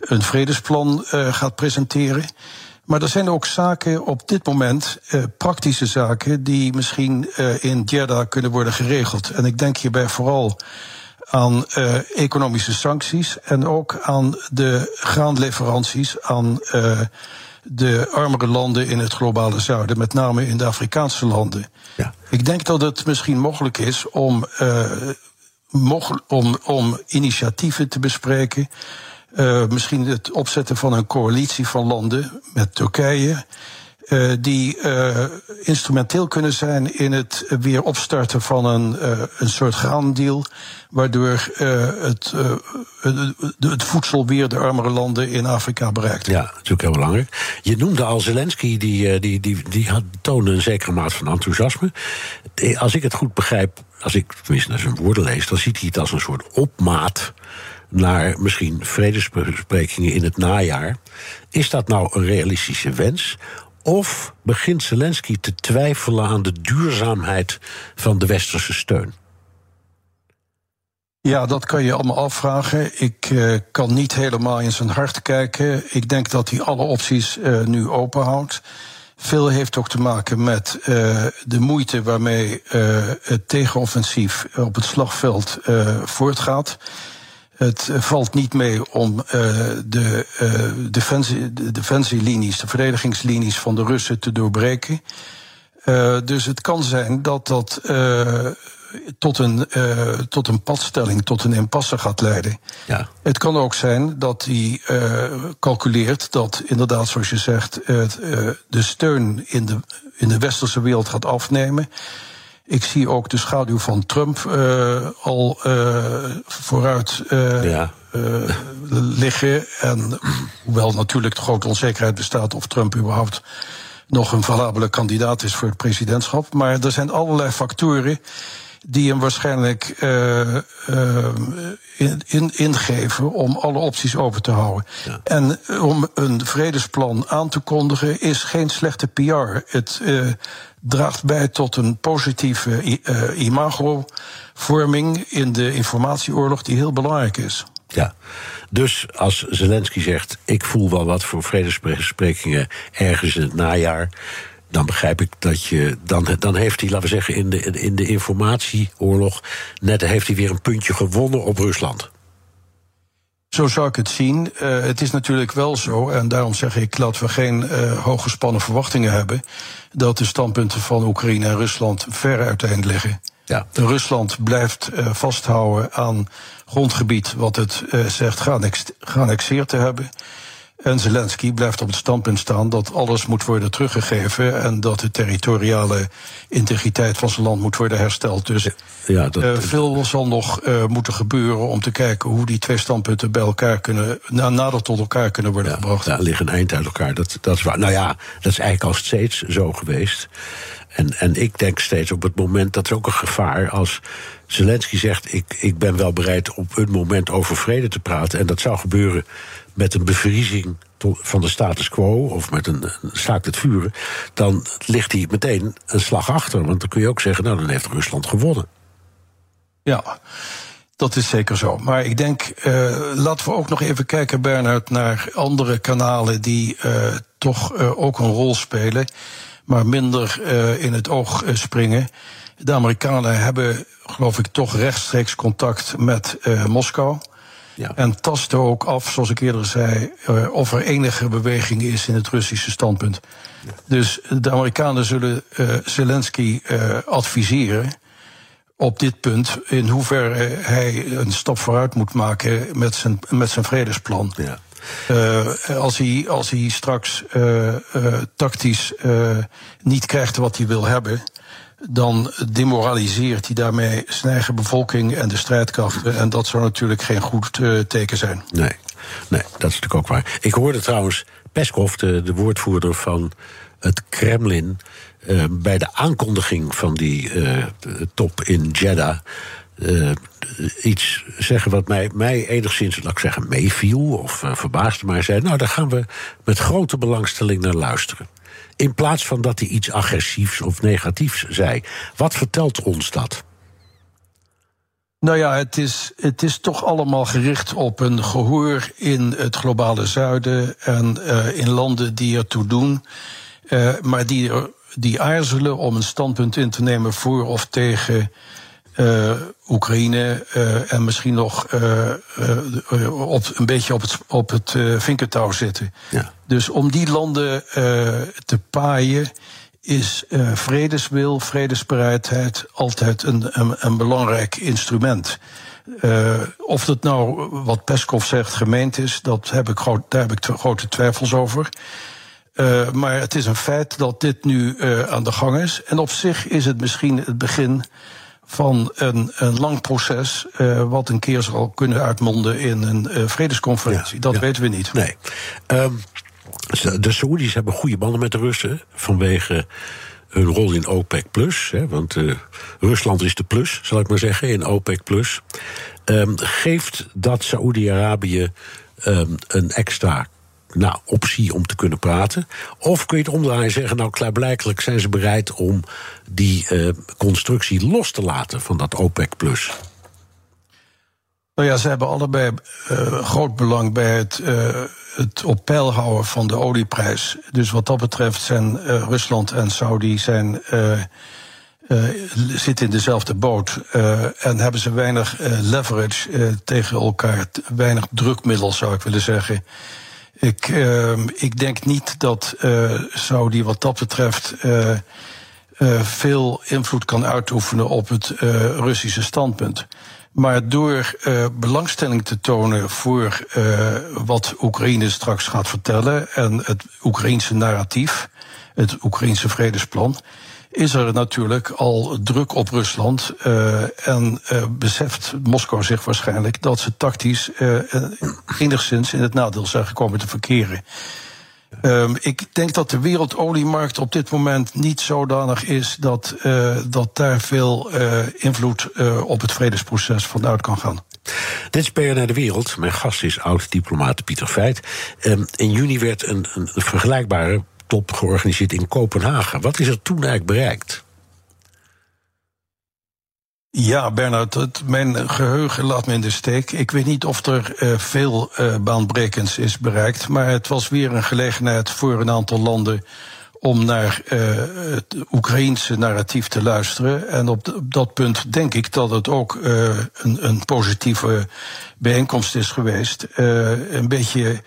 een vredesplan gaat presenteren. Maar er zijn ook zaken op dit moment, praktische zaken, die misschien in Jeddah kunnen worden geregeld. En ik denk hierbij vooral aan uh, economische sancties en ook aan de graanleveranties aan uh, de armere landen in het globale zuiden, met name in de Afrikaanse landen. Ja. Ik denk dat het misschien mogelijk is om, uh, om, om initiatieven te bespreken. Misschien het opzetten van een coalitie van landen met Turkije. Uh, die uh, instrumenteel kunnen zijn in het weer opstarten van een, uh, een soort graandeal. Waardoor het, het voedsel weer de armere landen in Afrika bereikt. Ja, natuurlijk heel belangrijk. Je noemde al Zelensky, die, die, die, die had, toonde een zekere maat van enthousiasme. Als ik het goed begrijp, als ik tenminste naar zijn woorden lees, dan ziet hij het als een soort opmaat naar misschien vredesbesprekingen in het najaar. Is dat nou een realistische wens? Of begint Zelensky te twijfelen aan de duurzaamheid van de westerse steun? Ja, dat kan je allemaal afvragen. Ik uh, kan niet helemaal in zijn hart kijken. Ik denk dat hij alle opties uh, nu openhoudt. Veel heeft ook te maken met uh, de moeite waarmee het tegenoffensief op het slagveld voortgaat. Het valt niet mee om uh, de, uh, defensie, de defensielinies, de verdedigingslinies van de Russen te doorbreken. Uh, dus het kan zijn dat dat tot, een, tot een padstelling, tot een impasse gaat leiden. Ja. Het kan ook zijn dat hij calculeert dat inderdaad, zoals je zegt, de steun in de, in de westerse wereld gaat afnemen. Ik zie ook de schaduw van Trump al vooruit ja. liggen. En hoewel natuurlijk de grote onzekerheid bestaat of Trump überhaupt nog een valabele kandidaat is voor het presidentschap. Maar er zijn allerlei factoren die hem waarschijnlijk uh, uh, in, in, ingeven om alle opties open te houden. Ja. En om een vredesplan aan te kondigen is geen slechte PR. Het draagt bij tot een positieve imagovorming in de informatieoorlog die heel belangrijk is. Ja, dus als Zelensky zegt: Ik voel wel wat voor vredesbesprekingen ergens in het najaar dan begrijp ik dat je. Dan, dan heeft hij, laten we zeggen, in de, in de informatieoorlog. net heeft hij weer een puntje gewonnen op Rusland. Zo zou ik het zien. Uh, het is natuurlijk wel zo, en daarom zeg ik dat we geen uh, hooggespannen verwachtingen hebben. dat de standpunten van Oekraïne en Rusland ver uiteen liggen. Ja. Rusland blijft uh, vasthouden aan grondgebied wat het zegt geannexeerd te hebben. En Zelensky blijft op het standpunt staan dat alles moet worden teruggegeven en dat de territoriale integriteit van zijn land moet worden hersteld. Dus ja, dat, uh, veel zal nog uh, moeten gebeuren om te kijken hoe die twee standpunten bij elkaar kunnen, na, nader tot elkaar kunnen worden ja, gebracht. Daar ligt een eind uit elkaar. Dat, dat is waar. Nou ja, dat is eigenlijk al steeds zo geweest. En, en ik denk steeds op het moment dat er ook een gevaar als Zelensky zegt: ik, ik ben wel bereid op een moment over vrede te praten. En dat zou gebeuren met een bevriezing van de status quo of met een, een staakt het vuren, dan ligt hij meteen een slag achter. Want dan kun je ook zeggen, nou dan heeft Rusland gewonnen. Ja. Dat is zeker zo. Maar ik denk, uh, laten we ook nog even kijken, Bernhard, naar andere kanalen die uh, toch uh, ook een rol spelen, maar minder in het oog springen. De Amerikanen hebben, geloof ik, toch rechtstreeks contact met Moskou. Ja. En tasten ook af, zoals ik eerder zei, uh, of er enige beweging is in het Russische standpunt. Ja. Dus de Amerikanen zullen uh, Zelensky uh, adviseren op dit punt in hoeverre hij een stap vooruit moet maken met zijn, met zijn vredesplan. Ja. Uh, als, hij, als hij straks tactisch niet krijgt wat hij wil hebben, dan demoraliseert hij daarmee zijn eigen bevolking en de strijdkrachten. En dat zou natuurlijk geen goed uh, teken zijn. Nee. nee, dat is natuurlijk ook waar. Ik hoorde trouwens Peskov, de, de woordvoerder van het Kremlin, uh, bij de aankondiging van die uh, top in Jeddah. Iets zeggen wat mij, mij enigszins, laat ik zeggen, meeviel of uh, verbaasde. Maar zei: Nou, daar gaan we met grote belangstelling naar luisteren. In plaats van dat hij iets agressiefs of negatiefs zei. Wat vertelt ons dat? Nou ja, het is, het is toch allemaal gericht op een gehoor in het globale zuiden en uh, in landen die ertoe doen, uh, maar die, die aarzelen om een standpunt in te nemen voor of tegen uh, Oekraïne uh, en misschien nog uh, op, een beetje op het, op het vinkertouw zitten. Ja. Dus om die landen te paaien is vredeswil, vredesbereidheid altijd een, een, een belangrijk instrument. of dat nou, wat Peskov zegt, gemeend is, dat heb ik groot, daar heb ik grote twijfels over. maar het is een feit dat dit nu aan de gang is. En op zich is het misschien het begin van een, een lang proces, uh, wat een keer zal kunnen uitmonden in een uh, vredesconferentie. Ja, dat ja. weten we niet. Nee. Um, de Saoedi's hebben goede banden met de Russen vanwege hun rol in OPEC Plus. Hè, want uh, Rusland is de plus, zal ik maar zeggen, in OPEC Plus. Um, geeft dat Saoedi-Arabië um, een extra nou, optie om te kunnen praten? Of kun je het omdraaien en zeggen, nou klaarblijkelijk zijn ze bereid om die uh, constructie los te laten van dat OPEC plus? Nou ja, ze hebben allebei uh, groot belang bij het, uh, het op peil houden van de olieprijs. Dus wat dat betreft zijn Rusland en Saudi zijn, zitten in dezelfde boot. en hebben ze weinig leverage tegen elkaar, weinig drukmiddel zou ik willen zeggen. Ik, uh, ik denk niet dat uh, Saudi wat dat betreft uh, veel invloed kan uitoefenen op het Russische standpunt. Maar door belangstelling te tonen voor wat Oekraïne straks gaat vertellen en het Oekraïense narratief, het Oekraïense vredesplan, is er natuurlijk al druk op Rusland. Uh, en uh, beseft Moskou zich waarschijnlijk dat ze tactisch uh, enigszins in het nadeel zijn gekomen te verkeren. Um, ik denk dat de wereldoliemarkt op dit moment niet zodanig is dat, dat daar veel invloed op het vredesproces vanuit kan gaan. Dit is BNR De Wereld. Mijn gast is oud-diplomaat Pieter Feit. Um, in juni werd een, een vergelijkbare top georganiseerd in Kopenhagen. Wat is er toen eigenlijk bereikt? Ja, Bernard, mijn geheugen laat me in de steek. Ik weet niet of er uh, veel uh, baanbrekends is bereikt, maar het was weer een gelegenheid voor een aantal landen om naar uh, het Oekraïense narratief te luisteren. En op, op, dat punt denk ik dat het ook een, een, positieve bijeenkomst is geweest. een beetje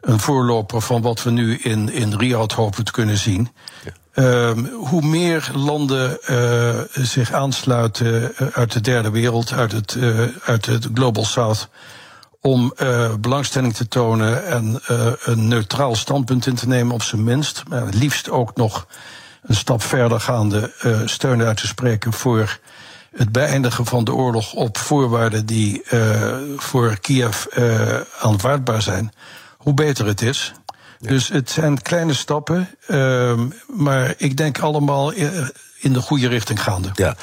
een voorloper van wat we nu in, in Riyadh hopen te kunnen zien. Um, hoe meer landen uh, zich aansluiten eh, uit de derde wereld, uit het, uh, uit het Global South, om uh, belangstelling te tonen en een neutraal standpunt in te nemen, op zijn minst. Maar het liefst ook nog een stap verder gaande steun uit te spreken voor het beëindigen van de oorlog op voorwaarden die voor Kiev aanvaardbaar zijn hoe beter het is. Dus het zijn kleine stappen, uh, maar ik denk allemaal in de goede richting gaande. Ja,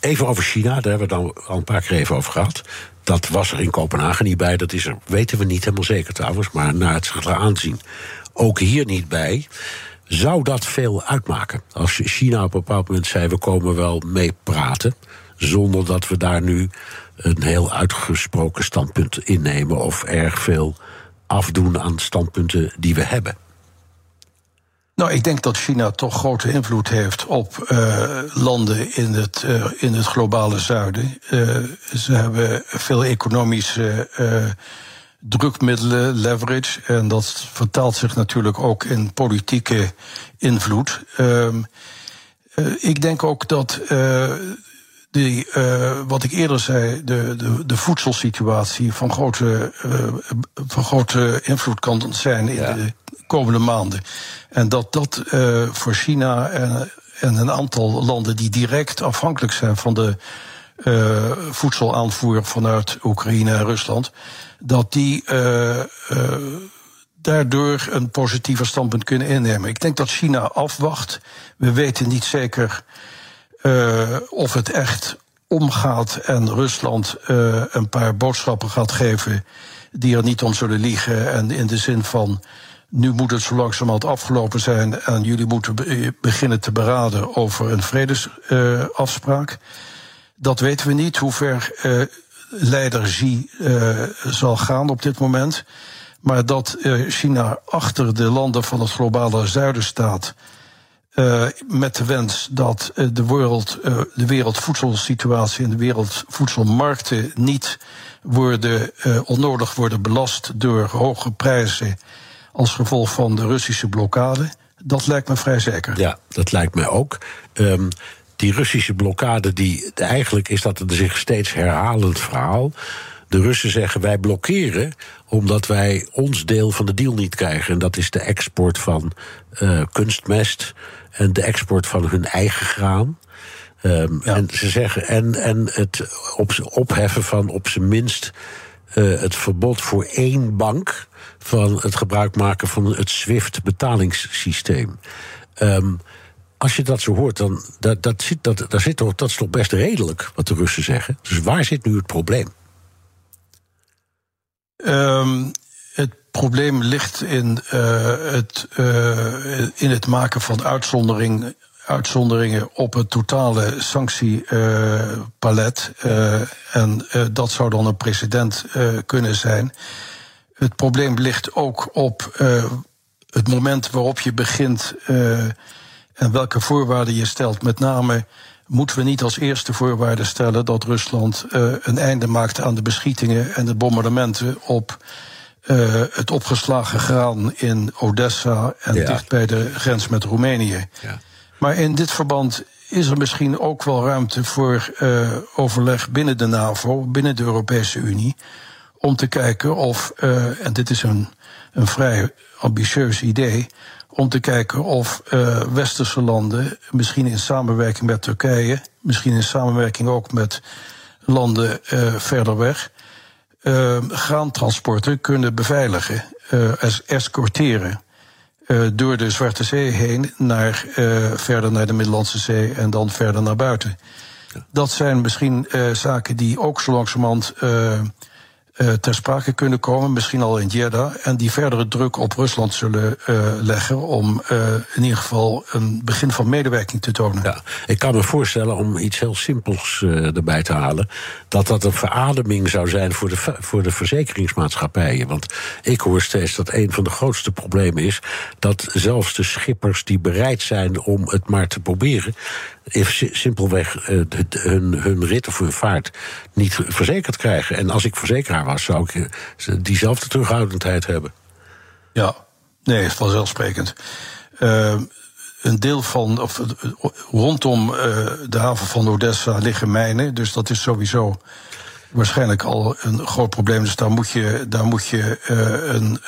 even over China, daar hebben we het al een paar keer even over gehad. Dat was er in Kopenhagen niet bij, dat is er, weten we niet helemaal zeker trouwens, maar na het zich aanzien ook hier niet bij. Zou dat veel uitmaken? Als China op een bepaald moment zei: we komen wel mee praten, zonder dat we daar nu een heel uitgesproken standpunt innemen of erg veel afdoen aan standpunten die we hebben? Nou, ik denk dat China toch grote invloed heeft op uh, landen in het, uh, in het globale zuiden. Uh, ze hebben veel economische drukmiddelen, leverage. En dat vertaalt zich natuurlijk ook in politieke invloed. Ehm, ik denk ook dat die, uh, wat ik eerder zei, de, de, de voedselsituatie van grote, uh, van grote invloed kan zijn in de komende maanden. En dat dat uh, voor China en, en een aantal landen die direct afhankelijk zijn van de voedselaanvoer vanuit Oekraïne en Rusland, dat die daardoor een positiever standpunt kunnen innemen. Ik denk dat China afwacht. We weten niet zeker uh, of het echt omgaat en Rusland uh, een paar boodschappen gaat geven die er niet om zullen liegen. En in de zin van. Nu moet het zo langzamerhand afgelopen zijn en jullie moeten beginnen te beraden over een vredesafspraak. Dat weten we niet, hoe ver leider Xi zal gaan op dit moment. Maar dat China achter de landen van het globale zuiden staat uh, met de wens dat uh, de, wereld, uh, de wereldvoedselsituatie en de wereldvoedselmarkten niet worden, onnodig worden belast door hoge prijzen als gevolg van de Russische blokkade. Dat lijkt me vrij zeker. Ja, dat lijkt mij ook. Um, die Russische blokkade, die, eigenlijk is dat een zich steeds herhalend verhaal. De Russen zeggen wij blokkeren omdat wij ons deel van de deal niet krijgen. En dat is de export van kunstmest en de export van hun eigen graan. Um, ja. En ze zeggen, en, en het op, opheffen van op zijn minst uh, het verbod voor één bank van het gebruik maken van het SWIFT-betalingssysteem. Um, als je dat zo hoort, dan dat, dat, zit, dat, dat, zit, dat is toch best redelijk wat de Russen zeggen. Dus waar zit nu het probleem? Um, het probleem ligt in, uh, het, uh, in het maken van uitzondering, uitzonderingen op het totale sanctiepalet. Uh, en dat zou dan een precedent kunnen zijn. Het probleem ligt ook op het moment waarop je begint en welke voorwaarden je stelt. Met name moeten we niet als eerste voorwaarde stellen dat Rusland een einde maakt aan de beschietingen en de bombardementen op uh, het opgeslagen graan in Odessa en ja. dicht bij de grens met Roemenië. Ja. Maar in dit verband is er misschien ook wel ruimte voor uh, overleg binnen de NAVO, binnen de Europese Unie, om te kijken of, uh, en dit is een, een vrij ambitieus idee, om te kijken of uh, westerse landen, misschien in samenwerking met Turkije, misschien in samenwerking ook met landen verder weg, uh, graantransporten kunnen beveiligen, es escorteren. door de Zwarte Zee heen naar verder naar de Middellandse Zee en dan verder naar buiten. Dat zijn misschien zaken die ook zo langzamerhand ter sprake kunnen komen, misschien al in Jeddah, en die verdere druk op Rusland zullen uh, leggen om uh, in ieder geval een begin van medewerking te tonen. Ja, ik kan me voorstellen om iets heel simpels erbij te halen, dat dat een verademing zou zijn voor de, voor de verzekeringsmaatschappijen. Want ik hoor steeds dat een van de grootste problemen is dat zelfs de schippers die bereid zijn om het maar te proberen, simpelweg uh, hun, hun rit of hun vaart niet verzekerd krijgen. En als ik verzekeraar was, zou ik uh, diezelfde terughoudendheid hebben. Ja, nee, vanzelfsprekend. Uh, een deel van, of rondom de haven van Odessa liggen mijnen, dus dat is sowieso waarschijnlijk al een groot probleem. Dus daar moet je, daar moet je een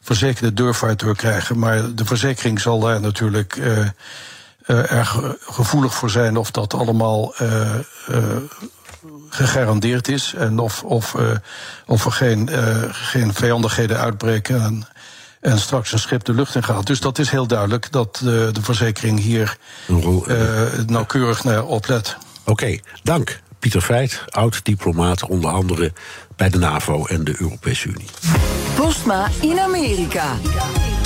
verzekerde doorvaart door krijgen. Maar de verzekering zal daar natuurlijk erg gevoelig voor zijn of dat allemaal uh, uh, gegarandeerd is. En of, of, of er geen, geen vijandigheden uitbreken. En, en straks een schip de lucht in gaat. Dus dat is heel duidelijk dat de, de verzekering hier nauwkeurig naar oplet. Oké, okay, dank. Pieter Feit, oud-diplomaat, onder andere bij de NAVO en de Europese Unie. Postma in Amerika.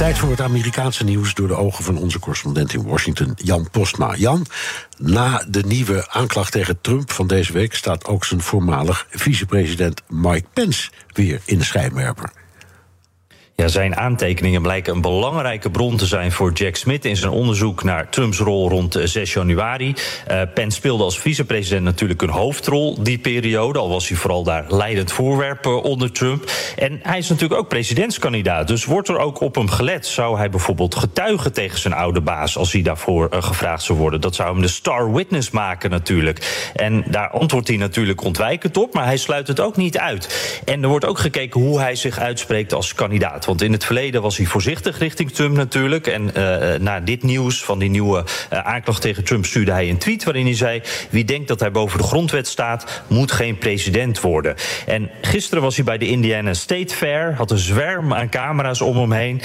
Tijd voor het Amerikaanse nieuws door de ogen van onze correspondent in Washington, Jan Postma. Jan, na de nieuwe aanklacht tegen Trump van deze week staat ook zijn voormalig vicepresident Mike Pence weer in de schijnwerper. Ja, zijn aantekeningen blijken een belangrijke bron te zijn voor Jack Smith in zijn onderzoek naar Trumps rol rond 6 januari. Uh, Pence speelde als vicepresident natuurlijk een hoofdrol die periode, al was hij vooral daar leidend voorwerp onder Trump. En hij is natuurlijk ook presidentskandidaat, dus wordt er ook op hem gelet. Zou hij bijvoorbeeld getuigen tegen zijn oude baas als hij daarvoor uh, gevraagd zou worden? Dat zou hem de star witness maken natuurlijk. En daar antwoordt hij natuurlijk ontwijkend op, maar hij sluit het ook niet uit. En er wordt ook gekeken hoe hij zich uitspreekt als kandidaat. Want in het verleden was hij voorzichtig richting Trump natuurlijk. En uh, na dit nieuws van die nieuwe uh, aanklacht tegen Trump stuurde hij een tweet waarin hij zei: Wie denkt dat hij boven de grondwet staat, moet geen president worden. En gisteren was hij bij de Indiana State Fair, had een zwerm aan camera's om hem heen.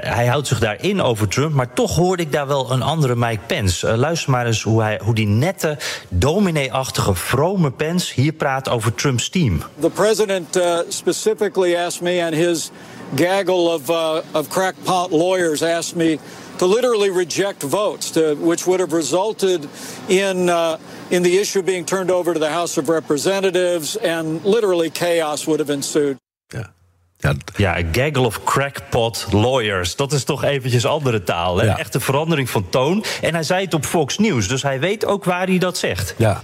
Hij houdt zich daarin over Trump, maar toch hoorde ik daar wel een andere Mike Pence. luister maar eens hoe, hij, hoe die nette, dominee-achtige, vrome Pence hier praat over Trumps team. The president specifically asked me and his gaggle of, uh, of crackpot lawyers asked me to literally reject votes, to, which would have resulted in, uh, in the issue being turned over to the House of Representatives, and literally chaos would have ensued. Yeah. Ja, ja, gaggle of crackpot lawyers. Dat is toch eventjes andere taal. Hè? Ja. Echte verandering van toon. En hij zei het op Fox News, dus hij weet ook waar hij dat zegt. Ja.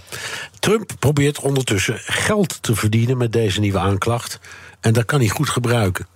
Trump probeert ondertussen geld te verdienen met deze nieuwe aanklacht. En dat kan hij goed gebruiken.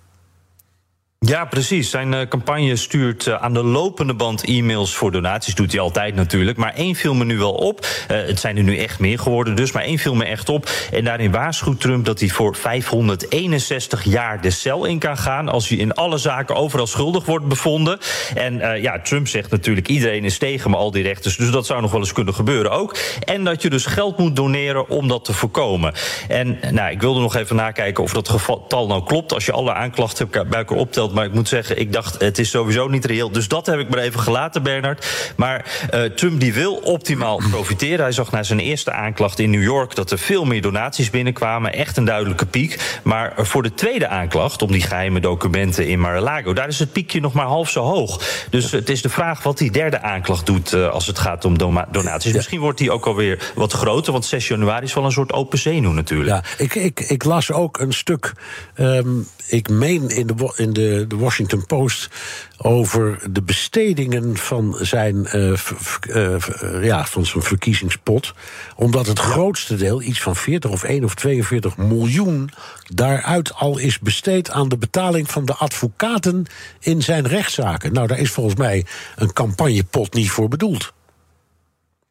Ja, precies. Zijn uh, campagne stuurt uh, aan de lopende band e-mails voor donaties. Doet hij altijd natuurlijk. Maar één viel me nu wel op. Uh, het zijn er nu echt meer geworden dus. Maar één viel me echt op. En daarin waarschuwt Trump dat hij voor 561 jaar de cel in kan gaan. Als hij in alle zaken overal schuldig wordt bevonden. En ja, Trump zegt natuurlijk iedereen is tegen me, al die rechters. Dus dat zou nog wel eens kunnen gebeuren ook. En dat je dus geld moet doneren om dat te voorkomen. En nou, ik wilde nog even nakijken of dat getal nou klopt. Als je alle aanklachten bij elkaar optelt maar ik moet zeggen, ik dacht, het is sowieso niet reëel. Dus dat heb ik maar even gelaten, Bernard. Maar uh, Trump die wil optimaal profiteren. Hij zag na zijn eerste aanklacht in New York dat er veel meer donaties binnenkwamen. Echt een duidelijke piek. Maar voor de tweede aanklacht, om die geheime documenten in Mar-a-Lago... daar is het piekje nog maar half zo hoog. Dus het is de vraag wat die derde aanklacht doet uh, als het gaat om donaties. Misschien wordt die ook alweer wat groter, want 6 januari is wel een soort open zenuw natuurlijk. Ja, ik, ik, ik las ook een stuk... Um, ik meen in de, in de de, Washington Post over de bestedingen van zijn, uh, uh, ja, van zijn verkiezingspot. Omdat het grootste deel, iets van 40 of 1 of 42 miljoen, daaruit al is besteed aan de betaling van de advocaten in zijn rechtszaken. Nou, daar is volgens mij een campagnepot niet voor bedoeld.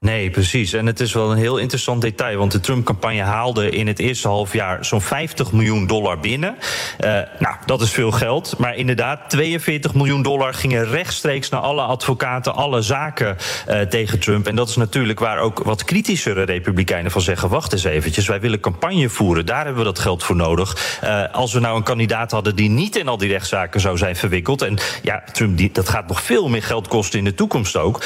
Nee, precies. En het is wel een heel interessant detail. Want de Trump-campagne haalde in het eerste halfjaar zo'n 50 miljoen dollar binnen. Uh, nou, dat is veel geld. Maar inderdaad, 42 miljoen dollar gingen rechtstreeks naar alle advocaten, alle zaken uh, tegen Trump. En dat is natuurlijk waar ook wat kritischere Republikeinen van zeggen: wacht eens eventjes, wij willen campagne voeren. Daar hebben we dat geld voor nodig. Uh, als we nou een kandidaat hadden die niet in al die rechtszaken zou zijn verwikkeld. En ja, Trump, die, dat gaat nog veel meer geld kosten in de toekomst ook.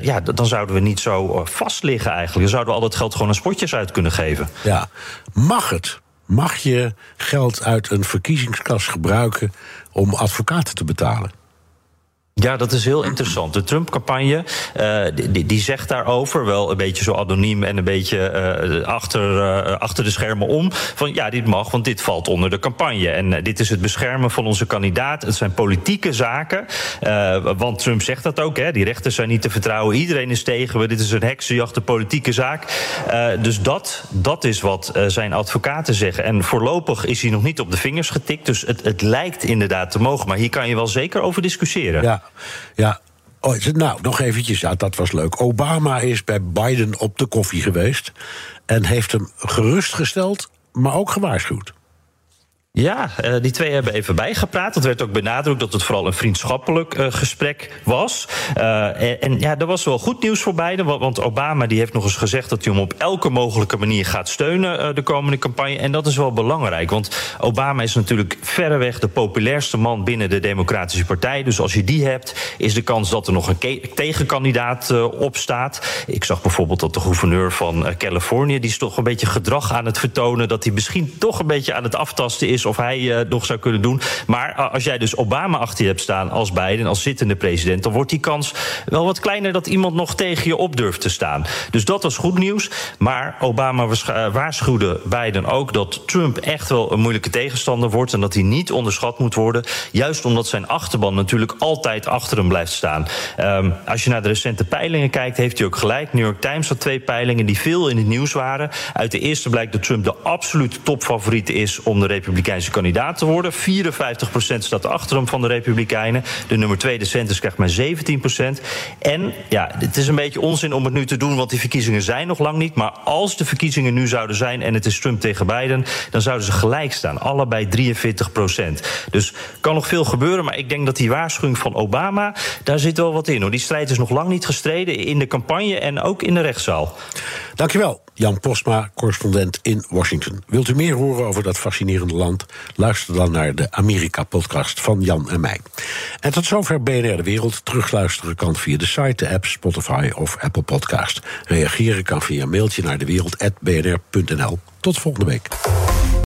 ja, dan zouden we niet zo zo vast liggen eigenlijk. Zouden we al dat geld gewoon aan spotjes uit kunnen geven. Ja, mag het? Mag je geld uit een verkiezingskas gebruiken om advocaten te betalen? Ja, dat is heel interessant. De Trump-campagne uh, die, zegt daarover, wel een beetje zo anoniem en een beetje uh, achter, uh, achter de schermen om. Van ja, dit mag, want dit valt onder de campagne. En dit is het beschermen van onze kandidaat. Het zijn politieke zaken. want Trump zegt dat ook, hè. Die rechters zijn niet te vertrouwen. Iedereen is tegen we. Dit is een heksenjacht, een politieke zaak. dus dat, dat is wat zijn advocaten zeggen. En voorlopig is hij nog niet op de vingers getikt. Dus het, het lijkt inderdaad te mogen. Maar hier kan je wel zeker over discussiëren. Ja. Ja, Oh, nou, nog eventjes, dat was leuk. Obama is bij Biden op de koffie geweest en heeft hem gerustgesteld, maar ook gewaarschuwd. Ja, uh, die twee hebben even bijgepraat. Het werd ook benadrukt dat het vooral een vriendschappelijk uh, gesprek was. Uh, en, ja, er was wel goed nieuws voor beiden. Want Obama die heeft nog eens gezegd dat hij hem op elke mogelijke manier gaat steunen de komende campagne. En dat is wel belangrijk. Want Obama is natuurlijk verreweg de populairste man binnen de Democratische Partij. Dus als je die hebt, is de kans dat er nog een tegenkandidaat op staat. Ik zag bijvoorbeeld dat de gouverneur van Californië, die is toch een beetje gedrag aan het vertonen. Dat hij misschien toch een beetje aan het aftasten is of hij uh, nog zou kunnen doen. Maar uh, als jij dus Obama achter je hebt staan als Biden, als zittende president, dan wordt die kans wel wat kleiner dat iemand nog tegen je op durft te staan. Dus dat was goed nieuws. Maar Obama uh, waarschuwde Biden ook dat Trump echt wel een moeilijke tegenstander wordt en dat hij niet onderschat moet worden. Juist omdat zijn achterban natuurlijk altijd achter hem blijft staan. Um, als je naar de recente peilingen kijkt, heeft hij ook gelijk. New York Times had twee peilingen die veel in het nieuws waren. Uit de eerste blijkt dat Trump de absolute topfavoriet is om de Republikeinen Republikeinse kandidaat te worden. 54% staat achter hem van de Republikeinen. De nummer 2, de Sanders, krijgt maar 17%. En ja, het is een beetje onzin om het nu te doen, want die verkiezingen zijn nog lang niet. Maar als de verkiezingen nu zouden zijn en het is Trump tegen Biden, dan zouden ze gelijk staan. Allebei 43%. Dus kan nog veel gebeuren, maar ik denk dat die waarschuwing van Obama, daar zit wel wat in. Hoor. Die strijd is nog lang niet gestreden in de campagne en ook in de rechtszaal. Dankjewel, Jan Postma, correspondent in Washington. Wilt u meer horen over dat fascinerende land? Luister dan naar de Amerika-podcast van Jan en mij. En tot zover BNR De Wereld. Terugluisteren kan via de site, de app, Spotify of Apple Podcast. Reageren kan via mailtje naar dewereld.bnr.nl. Tot volgende week.